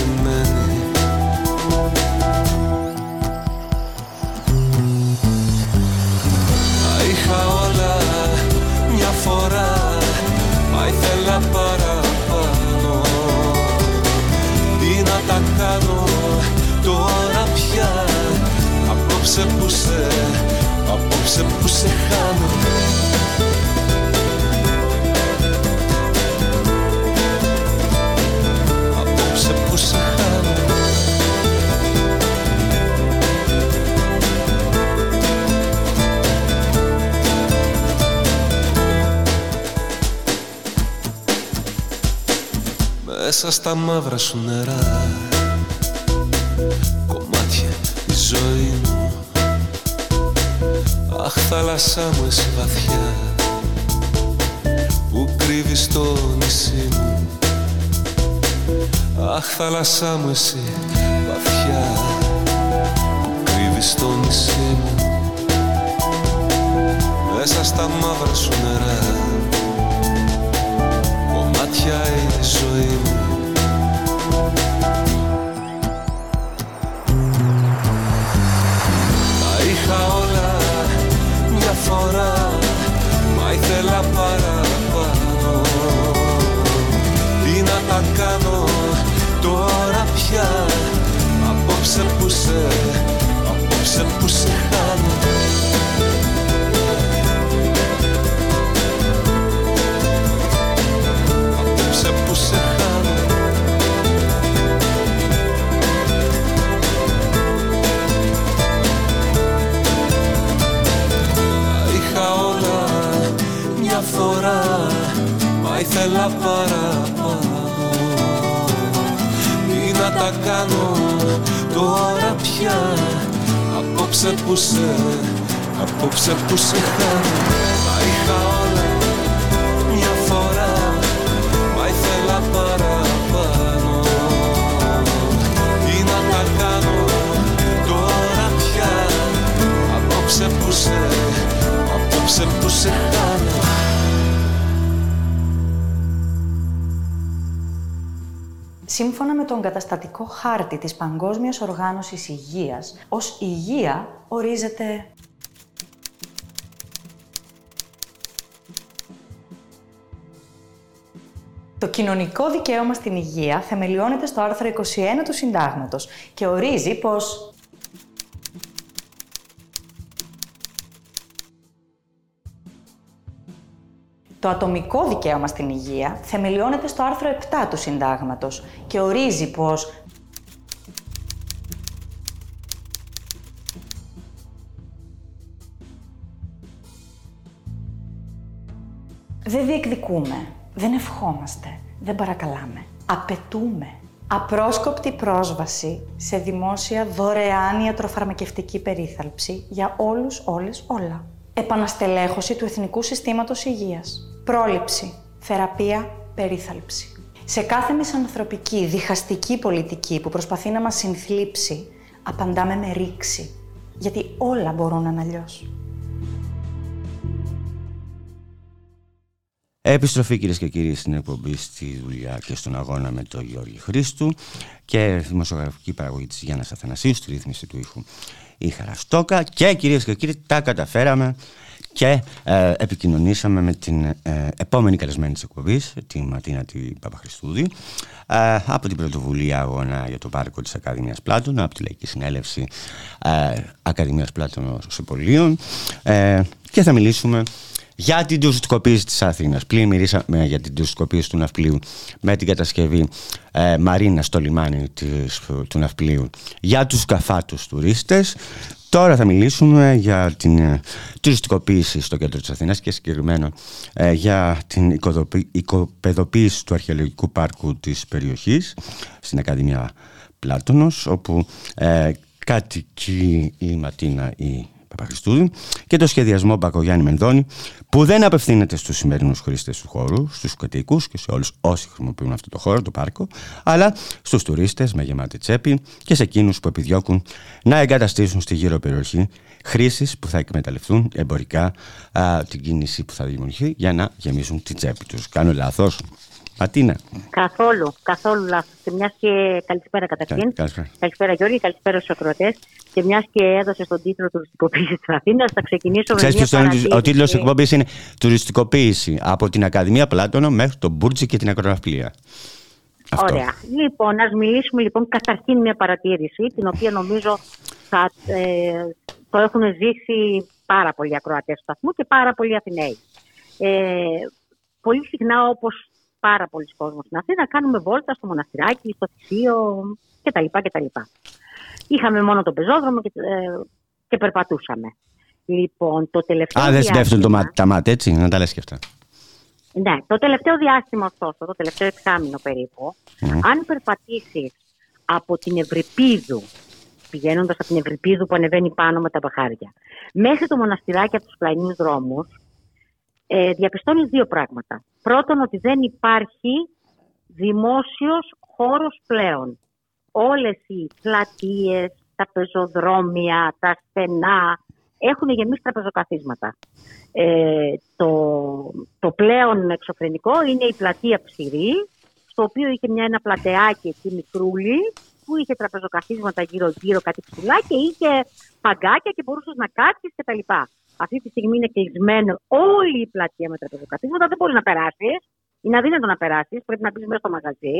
Απόψε που σε, απόψε που σε χάνω. Απόψε που σε χάνω. Μέσα στα μαύρα σου νερά θάλασσά μου εσύ βαθιά Που κρύβεις το νησί μου. Αχ θάλασσά μου εσύ βαθιά Που κρύβεις το νησί μου. Μέσα στα μαύρα σου νερά Μα ήθελα παραπάνω. Τι να τα κάνω τώρα πια. Απόψε που σε, απόψε που σε χάνω. Τα είχα όλα μια φορά Μα ήθελα παραπάνω. Τι να τα κάνω τώρα πια. Απόψε που σε, απόψε που σε χάνω Σύμφωνα με τον καταστατικό χάρτη της Παγκόσμιας Οργάνωσης Υγείας, ως υγεία ορίζεται Το κοινωνικό δικαίωμα στην υγεία θεμελιώνεται στο άρθρο 21 του Συντάγματος και ορίζει πως Το ατομικό δικαίωμα στην υγεία θεμελιώνεται στο άρθρο 7 του Συντάγματος και ορίζει πως Δεν διεκδικούμε, δεν ευχόμαστε, δεν παρακαλάμε. Απαιτούμε απρόσκοπτη πρόσβαση σε δημόσια δωρεάν ιατροφαρμακευτική περίθαλψη για όλους, όλες, όλα. Επαναστελέχωση του Εθνικού Συστήματος Υγείας. Πρόληψη, θεραπεία, περίθαλψη. Σε κάθε μισανθρωπική, διχαστική πολιτική που προσπαθεί να μας συνθλίψει, απαντάμε με ρήξη. Γιατί όλα μπορούν να είναι αλλιώς. Επιστροφή κυρίες και κύριοι στην εκπομπή στη δουλειά και στον αγώνα με τον Γιώργη Χρήστου και δημοσιογραφική παραγωγή της Γιάννας Αθανασίου στη ρύθμιση του ήχου η Χαραστόκα και κυρίες και κύριοι τα καταφέραμε και ε, επικοινωνήσαμε με την ε, επόμενη καλεσμένη της εκπομπής, τη Ματίνα τη Παπαχριστούδη, ε, από την πρωτοβουλία αγώνα για το πάρκο της Ακαδημίας Πλάτων, από τη Λαϊκή Συνέλευση ε, Ακαδημίας Πλάτων Σοπολίων ε, και θα μιλήσουμε για την τουριστικοποίηση της Αθήνας. Πλην μυρίσαμε για την τουριστικοποίηση του ναυπλίου με την κατασκευή ε, μαρίνα στο λιμάνι της, του ναυπλίου για τους καφάτους τουρίστες. Τώρα θα μιλήσουμε για την ε, τουριστικοποίηση στο κέντρο της Αθήνας και συγκεκριμένα ε, για την οικοδοπη- οικοπεδοποίηση του αρχαιολογικού πάρκου της περιοχής στην Ακαδημία Πλάτωνος όπου ε, κάτοικοι η Ματίνα η Παπαχριστούδη και το σχεδιασμό Μπακογιάννη Μενδώνη που δεν απευθύνεται στους σημερινούς χρήστες του χώρου, στους κατοίκους και σε όλους όσοι χρησιμοποιούν αυτό το χώρο, το πάρκο, αλλά στους τουρίστες με γεμάτη τσέπη και σε εκείνους που επιδιώκουν να εγκαταστήσουν στη γύρω περιοχή χρήσεις που θα εκμεταλλευτούν εμπορικά α, την κίνηση που θα δημιουργηθεί για να γεμίσουν την τσέπη τους. Κάνω λάθος; Ματίνα. Καθόλου, καθόλου λάθος. Και μιας και καλησπέρα καταρχήν. Καλησπέρα. Καλησπέρα Γιώργη, καλησπέρα στους ακροατές. Και μιας και έδωσε τον τίτλο Τουριστικοποίησης της Αθήνας, θα ξεκινήσω Ξέρεις με μια ποιος είναι, παρατήρηση. ο τίτλος της εκπομπής είναι «Τουριστικοποίηση από την Ακαδημία Πλάτωνο μέχρι τον Μπούρτζι και την Ακροναυπλία». Αυτό. Ωραία. Λοιπόν, ας μιλήσουμε λοιπόν καταρχήν μια παρατήρηση, την οποία νομίζω θα, ε, το έχουν ζήσει πάρα πολλοί ακροατές του σταθμού και πάρα πολλοί Αθηναίοι. Ε, πολύ συχνά, όπως πάρα πολλοί κόσμοι στην Αθήνα, κάνουμε βόλτα στο μοναστηράκι, στο θυσίο κτλ. κτλ. Είχαμε μόνο τον πεζόδρομο και, ε, και περπατούσαμε. Λοιπόν, το τελευταίο Α, δεν διάστημα- συνδέφτουν το μάτι, τα μάτια, έτσι, να τα λες και αυτά. ναι, το τελευταίο διάστημα ωστόσο, το τελευταίο εξάμηνο περίπου, αν περπατήσεις από την Ευρυπίδου, πηγαίνοντας από την Ευρυπίδου που ανεβαίνει πάνω με τα μπαχάρια, μέχρι το μοναστηράκι από τους πλαϊνούς δρόμους, ε, διαπιστώνεις δύο πράγματα. Πρώτον, ότι δεν υπάρχει δημόσιος χώρος πλέον. Όλες οι πλατείες, τα πεζοδρόμια, τα στενά, έχουν γεμίσει τραπεζοκαθίσματα. Ε, το, το πλέον εξωφρενικό είναι η πλατεία Ψηρή, στο οποίο είχε μια, ένα πλατεάκι εκεί μικρούλι, που είχε τραπεζοκαθίσματα γύρω-γύρω κάτι ψηλά και είχε παγκάκια και μπορούσες να κάτσεις κτλ. Αυτή τη στιγμή είναι κλεισμένο όλη η πλατεία με τραπεζοκαθίσματα, δεν μπορεί να περάσεις. Είναι αδύνατο να περάσεις, πρέπει να μπεις μέσα στο μαγαζί.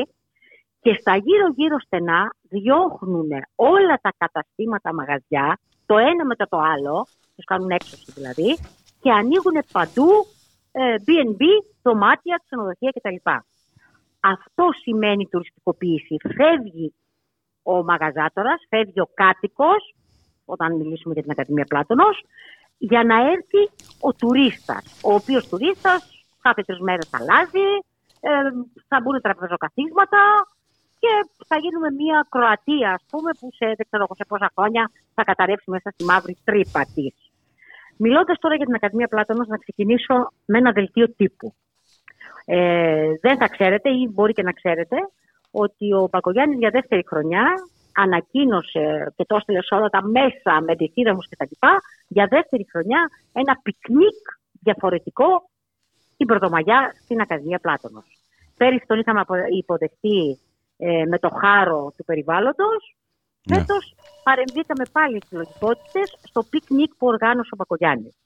Και στα γύρω-γύρω στενά διώχνουν όλα τα καταστήματα μαγαζιά, το ένα μετά το άλλο, τους κάνουν έξωση δηλαδή, και ανοίγουν παντού ε, B&B, δωμάτια, ξενοδοχεία κτλ. Αυτό σημαίνει τουριστικοποίηση. Φεύγει ο μαγαζάτορας, φεύγει ο κάτοικος, όταν μιλήσουμε για την Ακαδημία Πλάτωνος, για να έρθει ο τουρίστας, ο οποίος τουρίστας κάθε τρεις μέρες θα αλλάζει, ε, θα μπουν τραπεζοκαθίσματα και θα γίνουμε μια Κροατία, ας πούμε, που σε, δεν ξέρω εγώ σε πόσα χρόνια θα καταρρεύσει μέσα στη μαύρη τρύπα της. Μιλώντας τώρα για την Ακαδημία Πλάτωνος, να ξεκινήσω με ένα δελτίο τύπου. Ε, δεν θα ξέρετε ή μπορεί και να ξέρετε ότι ο Πακογιάννης για δεύτερη χρονιά ανακοίνωσε και το έστειλε σε όλα τα μέσα με αντιθύραμους και τα λοιπά, για δεύτερη χρονιά ένα πικνίκ διαφορετικό την Πρωτομαγιά στην Ακαδημία Πλάτωνος. Πέρυσι τον είχαμε απο- υποδεχτεί ε, με το χάρο του περιβάλλοντος. Ναι. Φέτος παρεμβήκαμε πάλι στις λογικότητες στο πικνίκ που οργάνωσε ο Πακογιάννης.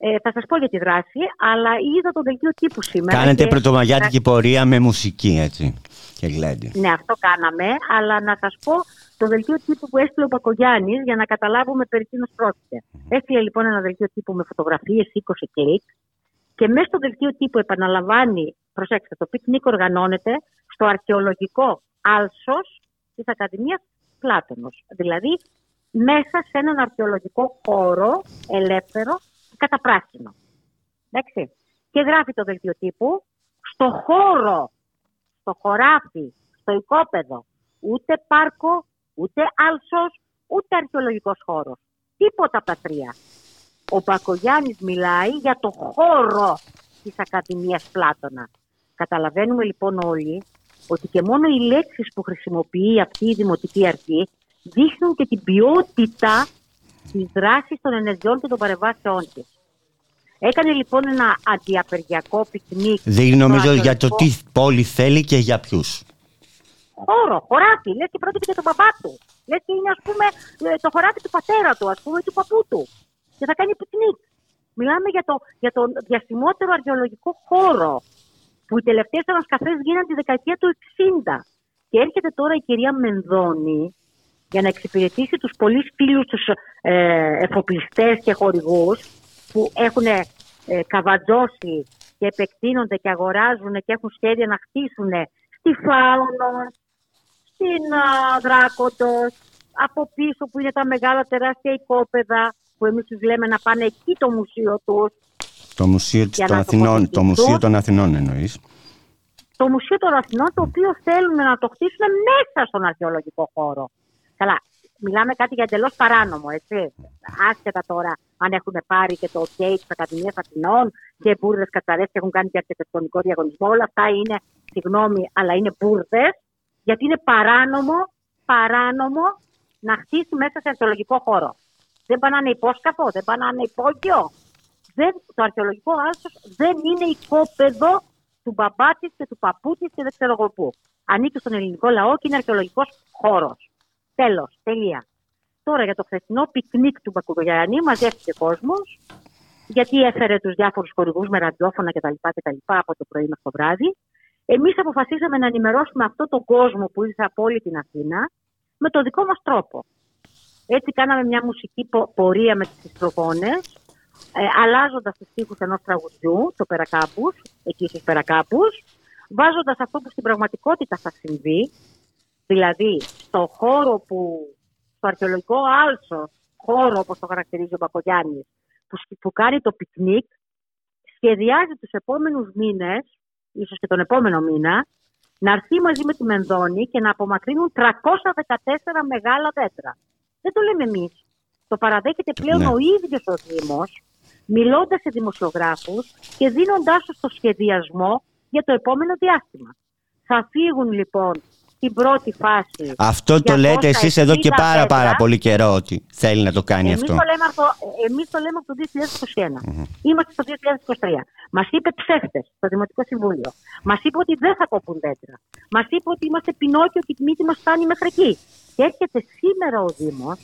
Ε, θα σας πω για τη δράση, αλλά είδα το δελτίο τύπου σήμερα. Κάνετε και- πρωτομαγιάτικη πορεία με μουσική, έτσι, και γλέντι. ναι, αυτό κάναμε, αλλά να σας πω το δελτίο τύπου που έστειλε ο Πακογιάννης για να καταλάβουμε περί τίνος πρόκειται. Έστειλε λοιπόν ένα δελτίο τύπου με φωτογραφίες 20 κλικ και μέσα στο δελτίο τύπου επαναλαμβάνει, προσέξτε, το πικνίκ οργανώνεται στο αρχαιολογικό άλσος της Ακαδημίας Πλάτωνος. Δηλαδή μέσα σε έναν αρχαιολογικό χώρο ελεύθερο και καταπράσινο. Εντάξει. Και γράφει το δελτίο τύπου στο χώρο, στο χωράφι, στο οικόπεδο. Ούτε πάρκο, ούτε άλσος, ούτε αρχαιολογικός χώρος. Τίποτα από τα τρία. Ο Πακογιάννης μιλάει για το χώρο της Ακαδημίας Πλάτωνα. Καταλαβαίνουμε λοιπόν όλοι ότι και μόνο οι λέξεις που χρησιμοποιεί αυτή η Δημοτική Αρχή δείχνουν και την ποιότητα της δράσης των ενεργειών και των παρεμβάσεών της. Έκανε λοιπόν ένα αντιαπεργιακό πικνίκ. Δείχνει στο νομίζω για το αρχαιολογικό τι πόλη θέλει και για ποιους. χώρο, χωράφι. Λε και πρόκειται για τον παπά του. Λε και είναι ας πούμε ε, το χωράφι του πατέρα του, ας πούμε, ή του παππού του. Και θα κάνει πικνίκ. Μιλάμε για, το, για τον διαστημότερο αρχαιολογικό χώρο που οι τελευταίες ανασκαφές γίνανε τη δεκαετία του 60. Και έρχεται τώρα η κυρία Μενδώνη για να εξυπηρετήσει τους πολύ φίλους τους ε, εφοπλιστές και χορηγούς που έχουν ε, καβατζώσει και επεκτείνονται και αγοράζουν και έχουν σχέδια να χτίσουν στη Φάουνο, στην α, Δράκοντος, από πίσω που είναι τα μεγάλα τεράστια οικόπεδα που εμείς τους λέμε να πάνε εκεί το μουσείο τους. Το Μουσείο Για των να Αθηνών, το τοποθετηθούν. Μουσείο των Αθηνών εννοείς. το Μουσείο των Αθηνών, το οποίο θέλουν να το χτίσουν μέσα στον αρχαιολογικό χώρο. Καλά, μιλάμε κάτι για εντελώς παράνομο, έτσι. Άσχετα τώρα αν έχουν πάρει και το OK της Ακαδημίας Αθηνών και μπουρδες κατσαρές και έχουν κάνει και αρχιτεκτονικό διαγωνισμό. Όλα αυτά είναι, συγγνώμη, αλλά είναι μπουρδες, γιατί είναι παράνομο, παράνομο να χτίσει μέσα σε αρχαιολογικό χώρο. Δεν πάνε να είναι υπόσκαφο, δεν πάνε να είναι υπόγειο. Δεν, το αρχαιολογικό άλσος δεν είναι οικόπεδο του μπαμπά της και του παππού της και δεν ξέρω εγώ πού. Ανήκει στον ελληνικό λαό και είναι αρχαιολογικός χώρος. Τέλος. Τελεία. Τώρα για το χθεσινό πικνίκ του Μπακογιάννη μαζεύτηκε κόσμος, γιατί έφερε τους διάφορους χορηγούς με ραδιόφωνα κτλ. κτλ από το πρωί μέχρι το βράδυ. Εμείς αποφασίσαμε να ενημερώσουμε αυτόν τον κόσμο που ήρθε από όλη την Αθήνα με το δικό μας τρόπο. Έτσι κάναμε μια μουσική πο- πορεία με τις ιστροφόνες, ε, αλλάζοντας τους στίχους ενός τραγουδιού, το Περακάμπους, εκεί στους Περακάμπους, βάζοντας αυτό που στην πραγματικότητα θα συμβεί, δηλαδή στο χώρο που, στο αρχαιολογικό άλσο χώρο, όπως το χαρακτηρίζει ο Μπακογιάννης, που, σκ- που κάνει το πικνίκ, σχεδιάζει τους επόμενους μήνες, ίσως και τον επόμενο μήνα, να έρθει μαζί με τη Μενδώνη και να απομακρύνουν 314 μεγάλα δέντρα. Δεν το λέμε εμείς. Το παραδέχεται πλέον Ναι. ο ίδιος ο Δήμος, μιλώντας σε δημοσιογράφους και δίνοντάς τους το σχεδιασμό για το επόμενο διάστημα. Θα φύγουν λοιπόν στην πρώτη φάση. Αυτό το λέτε εσείς εδώ και 260 πάρα πάρα δέντρα. πολύ καιρό ότι θέλει να το κάνει Εμείς αυτό. το λέμε, αυτό, εμείς το λέμε από το 2021. Είμαστε στο 2023. Μας είπε ψεύτες στο Δημοτικό Συμβούλιο. Μας είπε ότι δεν θα κοπούν δέντρα. Μας είπε ότι είμαστε πινόκιο και η μύτη μας φτάνει μέχρι εκεί. Και έρχεται σήμερα ο Δήμος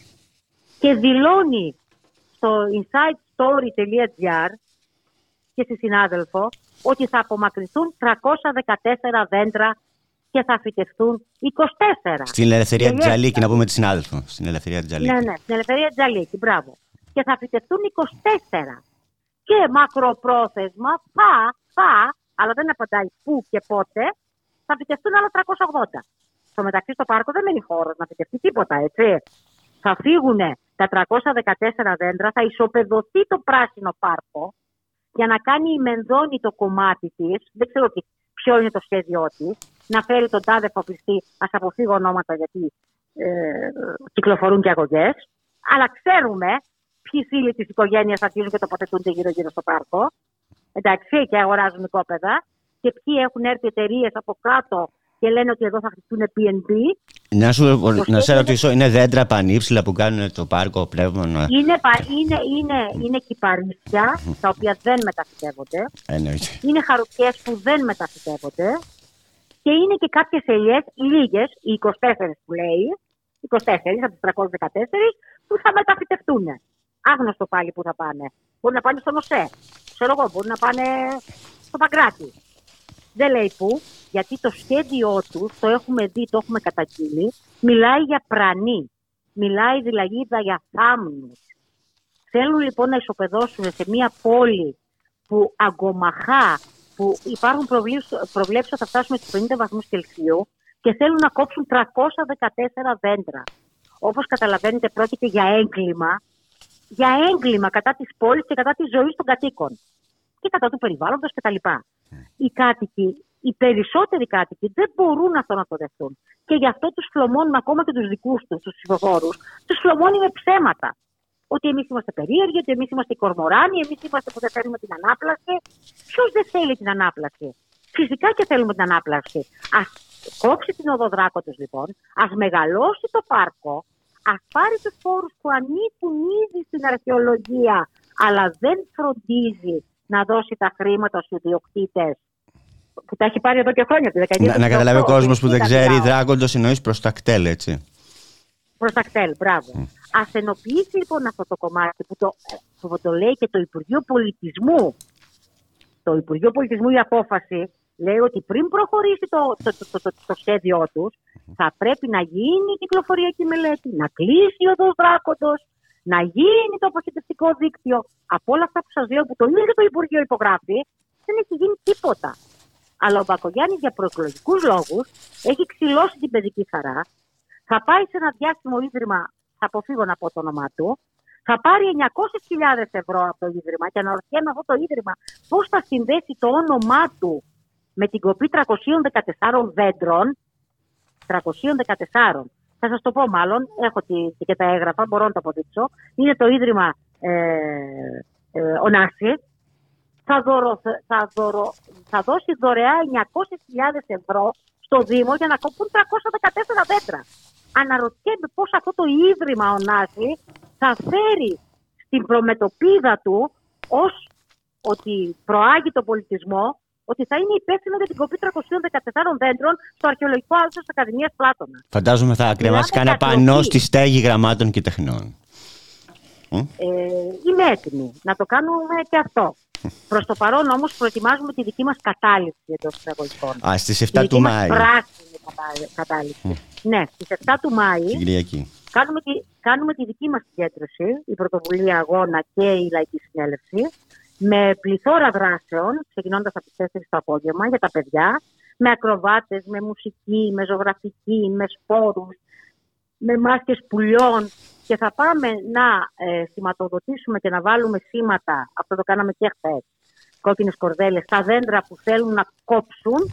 και δηλώνει στο insidestory.gr και στη συνάδελφο ότι θα απομακρυνθούν 314 δέντρα και θα φυτευτούν 24. Στην Ελευθερία Τελείως. Τζαλίκη, να πούμε τη συνάδελφο. Στην Ελευθερία Τζαλίκη. Ναι, ναι, στην Ελευθερία Τζαλίκη, μπράβο. Και θα φυτευτούν 24. Και μακροπρόθεσμα θα, θα, αλλά δεν απαντάει πού και πότε, θα φυτευτούν άλλα 380. Στο μεταξύ στο πάρκο δεν μένει χώρος να φυτευτεί τίποτα, έτσι. Θα φύγουν τα 314 δέντρα, θα ισοπεδωθεί το πράσινο πάρκο για να κάνει η Μενδώνη το κομμάτι της. Δεν ξέρω τι, ποιο είναι το σχέδιό της. Να φέρει τον τάδε φοπλιστή, ας αποφύγω ονόματα γιατί ε, κυκλοφορούν και αγωγές. Αλλά ξέρουμε ποιοι φίλοι της οικογένειας αρχίζουν και τοποθετούνται γύρω-γύρω στο πάρκο. Εντάξει, και αγοράζουν οικόπεδα. Και ποιοι έχουν έρθει εταιρείες από κάτω και λένε ότι εδώ θα χτιστούν PNB. Να, σου, να σε σχέδιο- ρωτήσω, είναι δέντρα πανύψηλα που κάνουν το πάρκο πνεύμα. Είναι, πα- είναι, είναι, είναι κυπαρίσια, τα οποία δεν μεταφυτεύονται. Εννοείται. Είναι χαρουπιέ που δεν μεταφυτεύονται. Και είναι και κάποιες ελιές, λίγες, οι 24 που λέει, 24 από τις 314, που θα μεταφυτευτούν. Άγνωστο πάλι που θα πάνε. Μπορεί να πάνε στο Νοσέ. Ξέρω εγώ, μπορεί να πάνε στο Παγκράτη. Δεν λέει πού, γιατί το σχέδιό τους, το έχουμε δει, το έχουμε καταγγείλει, μιλάει για πρανή. Μιλάει δηλαδή για θάμνους. Θέλουν λοιπόν να ισοπεδώσουν σε μια πόλη που αγκομαχά, που υπάρχουν προβλέψεις προβλέψεις ότι θα φτάσουμε στους 50 βαθμούς Κελσίου και θέλουν να κόψουν 314 δέντρα. Όπως καταλαβαίνετε πρόκειται για έγκλημα, για έγκλημα κατά της πόλης και κατά της ζωής των κατοίκων. και κατά του περιβάλλοντος κτλ. Οι κάτοικοι, οι περισσότεροι κάτοικοι δεν μπορούν αυτό να το δεχτούν. Και γι' αυτό τους φλωμώνουν ακόμα και τους δικούς τους, τους ψηφοφόρους, τους φλωμώνει με ψέματα. Ότι εμείς είμαστε περίεργοι, ότι εμείς είμαστε οι κορμοράνοι, εμείς είμαστε που δεν θέλουμε την ανάπλαση. Ποιος δεν θέλει την ανάπλαση; Φυσικά και θέλουμε την ανάπλαση. Ας κόψει την οδοδράκοντος λοιπόν, ας μεγαλώσει το πάρκο, ας πάρει τους φόρους που ανήκουν ήδη στην αρχαιολογία, αλλά δεν φροντίζει να δώσει τα χρήματα στους ιδιοκτήτες που τα έχει πάρει εδώ και χρόνια, τη δεκαετία Να, του να καταλάβει ο 18, κόσμος που δεν τα ξέρει, μιλάω. δράκοντο εννοείς προς τα κτέλ, έτσι. Προς τα κτέλ, μπράβο. Α ενοποιήσει λοιπόν αυτό το κομμάτι που το, που το λέει και το Υπουργείο Πολιτισμού. Το Υπουργείο Πολιτισμού η απόφαση λέει ότι πριν προχωρήσει το, το, το, το, το, το σχέδιό τους, θα πρέπει να γίνει η κυκλοφοριακή μελέτη, να κλείσει ο οδός Δράκοντος, να γίνει το αποχαιρετευτικό δίκτυο. Από όλα αυτά που σας λέω που το ίδιο το Υπουργείο υπογράφει, δεν έχει γίνει τίποτα. Αλλά ο Μπακογιάννης για προεκλογικούς λόγους έχει ξυλώσει την παιδική χαρά. Θα πάει σε ένα διάσημο ίδρυμα, θα αποφύγω να πω το όνομά του, θα πάρει 900.000 ευρώ από το ίδρυμα και αναρωτιέμαι αυτό το ίδρυμα πώς θα συνδέσει το όνομά του με την κοπή 314 δέντρων; 314. Θα σας το πω μάλλον, έχω τη- και τα έγγραφα, μπορώ να το αποδείξω. Είναι το ίδρυμα ε, ε, Ωνάση, θα, δωρο, θα, δωρο, θα δώσει δωρεά 900.000 ευρώ στο Δήμο για να κοπούν 314 δέντρα. Αναρωτιέμαι πώς αυτό το ίδρυμα ο Νάση θα φέρει στην προμετωπίδα του ως ότι προάγει τον πολιτισμό, ότι θα είναι υπεύθυνο για την κοπή 314 δέντρων στο αρχαιολογικό άλθος της Ακαδημίας Πλάτωνα. Φαντάζομαι θα κρεμάσει Μιλάμε κανένα για πανό κλοπή. στη στέγη γραμμάτων και τεχνών. Ε, είμαι έτοιμη να το κάνουμε και αυτό. Προς το παρόν όμως προετοιμάζουμε τη δική μας κατάληψη εντός εισαγωγικών. Α, στις Τη 7 δική του μας Μάη. Πράσινη κατα- κατάληψη. Ναι, στις 7 του Μάη Την Κυριακή. κάνουμε τη, κάνουμε τη δική μας συγκέντρωση, η Πρωτοβουλία Αγώνα και η Λαϊκή Συνέλευση, με πληθώρα δράσεων, ξεκινώντας από τις 4 το απόγευμα για τα παιδιά, με ακροβάτες, με μουσική, με ζωγραφική, με σπόρους, με μάσκες πουλιών και θα πάμε να ε, σηματοδοτήσουμε και να βάλουμε σήματα, αυτό το κάναμε και χθες, κόκκινες κορδέλες, στα δέντρα που θέλουν να κόψουν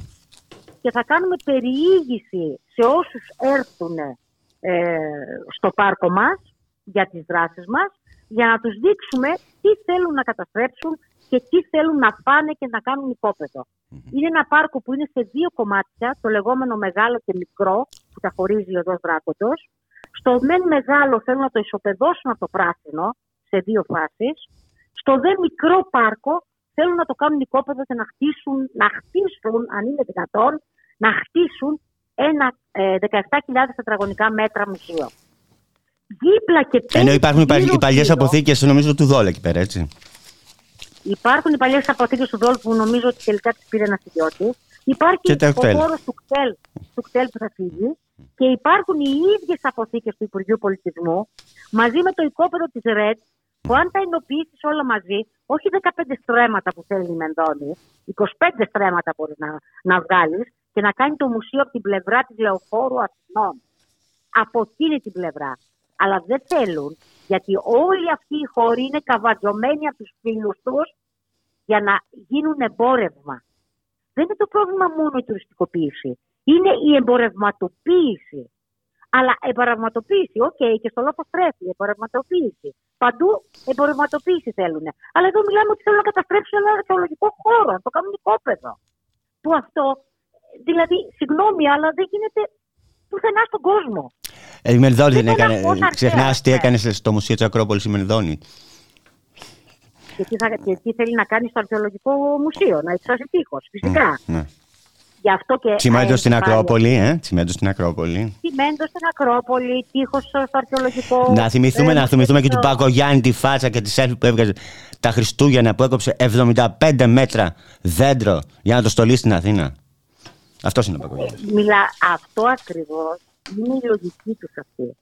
και θα κάνουμε περιήγηση σε όσους έρθουν ε, στο πάρκο μας για τις δράσεις μας για να τους δείξουμε τι θέλουν να καταστρέψουν και τι θέλουν να φάνε και να κάνουν οικόπεδο. Είναι ένα πάρκο που είναι σε δύο κομμάτια, το λεγόμενο μεγάλο και μικρό που τα χωρίζει ο Δός Δράκοντος. Στο μεν μεγάλο θέλουν να το ισοπεδώσουν από το πράσινο σε δύο φάσεις. Στο δε μικρό πάρκο θέλουν να το κάνουν οικόπεδο και να χτίσουν, να χτίσουν αν είναι δυνατόν, να χτίσουν ένα ε, 17.000 τετραγωνικά μέτρα μουσείο. Δίπλα και πέντε Ενώ υπάρχουν οι παλι- γύρω οι παλιές γύρω, αποθήκες, νομίζω, του Δόλα εκεί πέρα, έτσι. Υπάρχουν οι παλιές αποθήκες του Δόλ που νομίζω ότι τελικά τις πήρε ένας ιδιώτης. Υπάρχει Και τα ο κτέλ. χώρος του κτέλ, του κτέλ που θα φύγει και υπάρχουν οι ίδιες αποθήκες του Υπουργείου Πολιτισμού μαζί με το οικόπεδο της ΡΕΤ που αν τα ενοποιήσεις όλα μαζί, όχι 15 στρέμματα που θέλει η Μενδώνη, 25 στρέμματα μπορεί να, να βγάλεις και να κάνει το μουσείο από την πλευρά της Λεωφόρου Αθηνών. Από εκείνη την πλευρά. Αλλά δεν θέλουν, γιατί όλοι αυτοί οι χώροι είναι καβατζωμένοι από τους φίλους τους για να γίνουν εμπόρευμα. Δεν είναι το πρόβλημα μόνο η τουριστικοποίηση. Είναι η εμπορευματοποίηση. Αλλά εμπορευματοποίηση, οκ, και στο λόγο στρέφει, εμπορευματοποίηση. Παντού εμπορευματοποίηση θέλουν. Αλλά εδώ μιλάμε ότι θέλουν να καταστρέψουν ένα αρχαιολογικό χώρο, να το κάνουν οικόπεδο. Που αυτό, δηλαδή, συγγνώμη, αλλά δεν γίνεται πουθενά στον κόσμο. Ε, η Μενδώνη δεν Δεν έκανε. είναι αρχαία, Ξεχνάς τι ναι. έκανε στο Μουσείο της Ακρόπολης η Μενδώνη. Και τι, θα, και τι θέλει να κάνει στο αρχαιολογικό μουσείο, να υψώσει τείχος, φυσικά. Ναι. Γι' αυτό και. Τσιμέντο ε, στην πάλι- Ακρόπολη, ε. Τσιμέντο στην Ακρόπολη. Τσιμέντο στην Ακρόπολη, τείχος στο αρχαιολογικό. Να θυμηθούμε, ε, να θυμηθούμε και του μουσείο. Πακογιάννη τη φάτσα και τη σέλφη που έβγαζε τα Χριστούγεννα που έκοψε 75 μέτρα δέντρο για να το στολίσει στην Αθήνα. Αυτός είναι ο Πακογιάννη. Μιλά, αυτό ακριβώς είναι η λογική τους αυτή.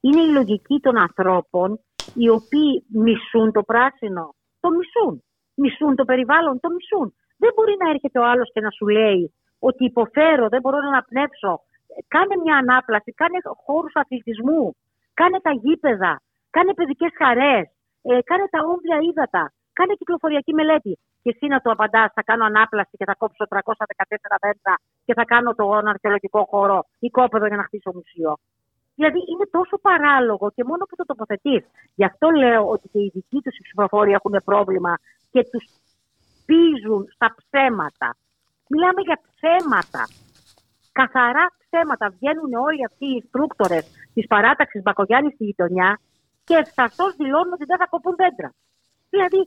Είναι η λογική των ανθρώπων οι οποίοι μισούν το πράσινο. Το μισούν. Μισούν το περιβάλλον, το μισούν. Δεν μπορεί να έρχεται ο άλλος και να σου λέει ότι υποφέρω, δεν μπορώ να αναπνεύσω. Κάνε μια ανάπλαση, κάνε χώρους αθλητισμού, κάνε τα γήπεδα, κάνε παιδικές χαρές, ε, κάνε τα όμβια ύδατα. Κάνε κυκλοφοριακή μελέτη. Και εσύ να του απαντάς, θα κάνω ανάπλαση και θα κόψω 314 δέντρα και θα κάνω τον αρχαιολογικό χώρο ή κόπεδο για να χτίσω μουσείο. Δηλαδή είναι τόσο παράλογο και μόνο που το τοποθετείς. Γι' αυτό λέω ότι και οι δικοί τους οι ψηφοφόροι έχουν πρόβλημα και τους πίζουν στα ψέματα. Μιλάμε για ψέματα. Καθαρά ψέματα. Βγαίνουν όλοι αυτοί οι στρούκτορε της παράταξης Μπακογιάννης στη γειτονιά και ευθαρσώ δηλώνουν ότι δεν θα κοπούν δέντρα. Δηλαδή,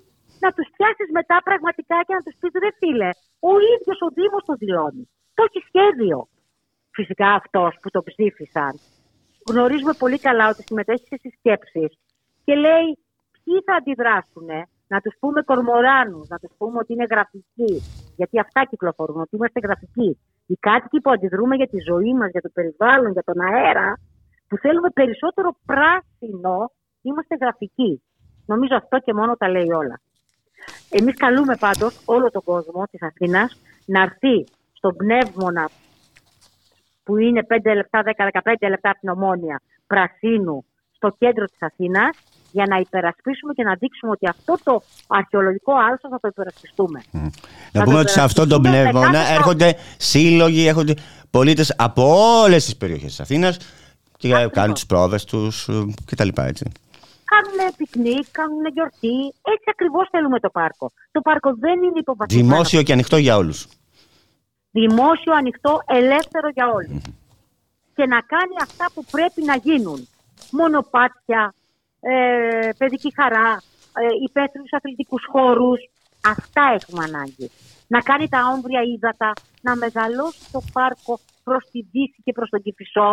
να τους πιάσεις μετά πραγματικά και να τους πεις: δεν φύλε, ο ίδιος ο Δήμος το δηλώνει. Το έχει σχέδιο. Φυσικά αυτός που το ψήφισαν. Γνωρίζουμε πολύ καλά ότι συμμετέχεις σε συσκέψει και λέει ποιοι θα αντιδράσουν να τους πούμε κορμοράνους, να τους πούμε ότι είναι γραφικοί. Γιατί αυτά κυκλοφορούν, ότι είμαστε γραφικοί. Οι κάτοικοι που αντιδρούμε για τη ζωή μας, για το περιβάλλον, για τον αέρα, που θέλουμε περισσότερο πράσινο, είμαστε γραφικοί. Νομίζω αυτό και μόνο τα λέει όλα. Εμείς καλούμε πάντως όλο τον κόσμο της Αθήνας να έρθει στον πνεύμονα που είναι 5 λεπτά, 10-15 λεπτά από την Ομόνια πρασίνου στο κέντρο της Αθήνας για να υπερασπίσουμε και να δείξουμε ότι αυτό το αρχαιολογικό άλσος θα το υπερασπιστούμε. Να πούμε ότι σε αυτόν τον υπερασπιστούμε με πνεύμα κάθε έρχονται σύλλογοι, έρχονται πολίτες από όλες τις περιοχές της Αθήνας και κάνουν τις πρόβες τους κτλ. Έτσι. Κάνουν πικνίκ, κάνουν γιορτή. Έτσι ακριβώς θέλουμε το πάρκο. Το πάρκο δεν είναι υποβαθμισμένο. Δημόσιο και ανοιχτό για όλους. Δημόσιο, ανοιχτό, ελεύθερο για όλους. Και να κάνει αυτά που πρέπει να γίνουν. Μονοπάτια, ε, παιδική χαρά, ε, υπαίθριους αθλητικούς χώρους. Αυτά έχουμε ανάγκη. Να κάνει τα όμβρια ύδατα, να μεγαλώσει το πάρκο προς τη Δύση και προς τον Κηφισό.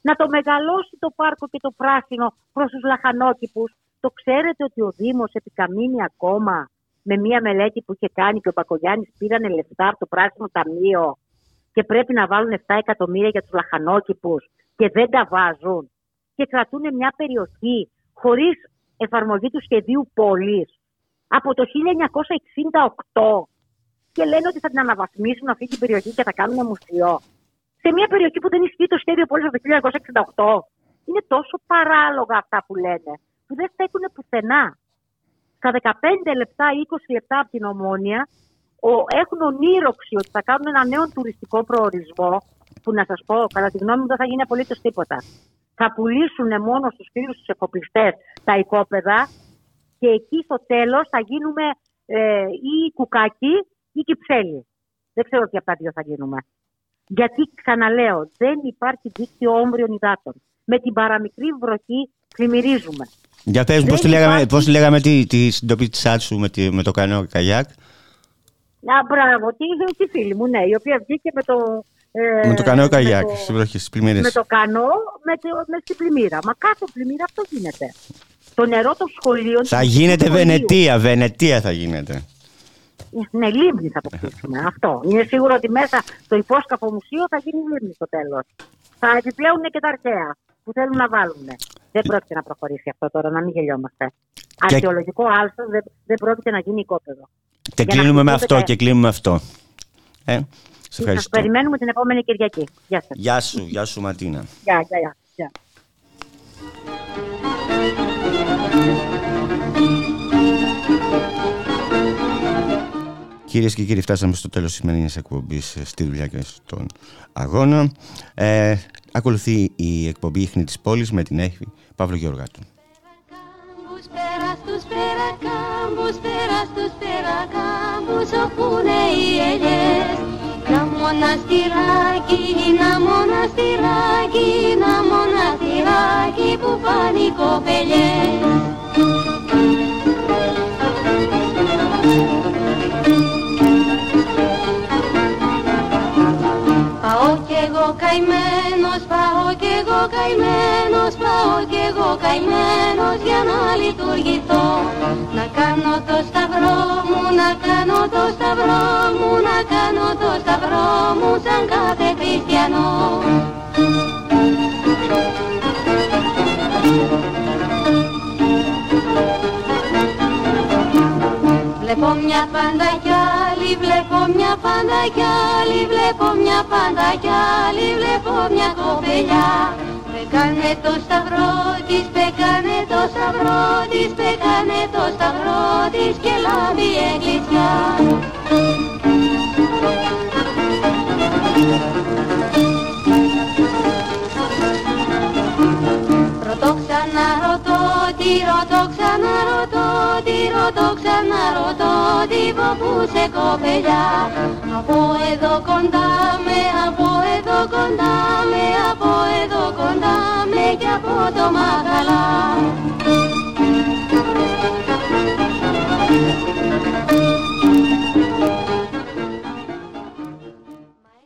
Να το μεγαλώσει το πάρκο και το πράσινο προς τους λαχανόκηπους. Το ξέρετε ότι ο Δήμος επικαμείνει ακόμα με μία μελέτη που είχε κάνει και ο Πακογιάννης πήρανε λεφτά από το πράσινο ταμείο και πρέπει να βάλουν 7 εκατομμύρια για τους λαχανόκηπους και δεν τα βάζουν και κρατούν μια περιοχή χωρίς εφαρμογή του σχεδίου πόλης από το 1968 και λένε ότι θα την αναβαθμίσουν αυτή την περιοχή και θα κάνουν μουσείο. Σε μια περιοχή που δεν ισχύει το σχέδιο πόλης από το 1968. Είναι τόσο παράλογα αυτά που λένε που δεν στέκουν πουθενά. Στα 15 λεπτά, 20 λεπτά από την Ομόνια ο, έχουν ονείροξη ότι θα κάνουν ένα νέο τουριστικό προορισμό που να σας πω, κατά τη γνώμη μου δεν θα γίνει απολύτως τίποτα. Θα πουλήσουν μόνο στους φίλους τους εφοπλιστές τα οικόπεδα και εκεί στο τέλος θα γίνουμε ε, ή κουκάκι ή κυψέλη. Δεν ξέρω τι από τα δύο θα γίνουμε. Γιατί ξαναλέω, δεν υπάρχει δίκτυο όμβριων υδάτων. Με την παραμικρή βροχή πλημμυρίζουμε. Για πες μου, πώς τη Δεν λέγαμε, υπάρχει- πώς τη λέγαμε τη, τη συντοπή της Άτσου με, τη, με το κανό καγιάκ; Α, μπράβο, τι είναι τη φίλη μου, ναι, η οποία βγήκε με το. Ε, με το κανό με καγιάκ το- στην βροχή, στις πλημμύρες. Με το κανό, με, το, με στην πλημμύρα. Μα κάθε πλημμύρα αυτό γίνεται. Το νερό των σχολείων. Θα του γίνεται σχολείου. Βενετία, Βενετία θα γίνεται. Ναι, λίμνη θα το χτίσουμε. αυτό. Είναι σίγουρο ότι μέσα στο υπόσκαφο μουσείο θα γίνει λίμνη στο τέλος. Θα επιπλέουν και τα αρχαία που θέλουν να βάλουν. Δεν πρόκειται να προχωρήσει αυτό τώρα, να μην γελιόμαστε. Αρχαιολογικό άλσο δεν, δεν πρόκειται να γίνει οικόπεδο. Και Για να κλείνουμε με χτυπούνται αυτό τα- και κλείνουμε με αυτό. Ε, σε Σας ευχαριστώ. περιμένουμε την επόμενη Κυριακή. Γεια σας. Γεια σου, γεια σου Ματίνα. Γεια, γεια, γεια. γεια. Κυρίες και κύριοι, φτάσαμε στο τέλος της σημερινής εκπομπής ε, στη δουλειά και στον αγώνα. Ε, ακολουθεί η εκπομπή «Ίχνη της πόλης» με την Έχη Παύλο Γεωργάτου. Πέρα στους περακάμπους, πέρα στους περακάμπους όπου είναι οι ελιές Να μοναστηράκι, να μοναστηράκι, να μοναστηράκι που πάνε οι κοπελιές καημένος, πάω κι εγώ καημένος, πάω κι εγώ καημένος για να λειτουργηθώ. Να κάνω το σταυρό μου, να κάνω το σταυρό μου, να κάνω το σταυρό μου σαν κάθε χριστιανό. Βλέπω μια πάντα κι άλλη, βλέπω μια πάντα κι άλλη, βλέπω μια πάντα κι άλλη, βλέπω μια κοπελιά. Με Πεκάνε το σταυρό της, πεκάνε το σταυρό της, πεκάνε το σταυρό της και λάβει η Τι ρωτώ ξαναρωτώ, τι ρωτώ ξαναρωτώ, τι βοπούσε κοπελιά. Από εδώ κοντά με, από εδώ κοντά με, από εδώ κοντά με και από το μαγαλά. Thank you.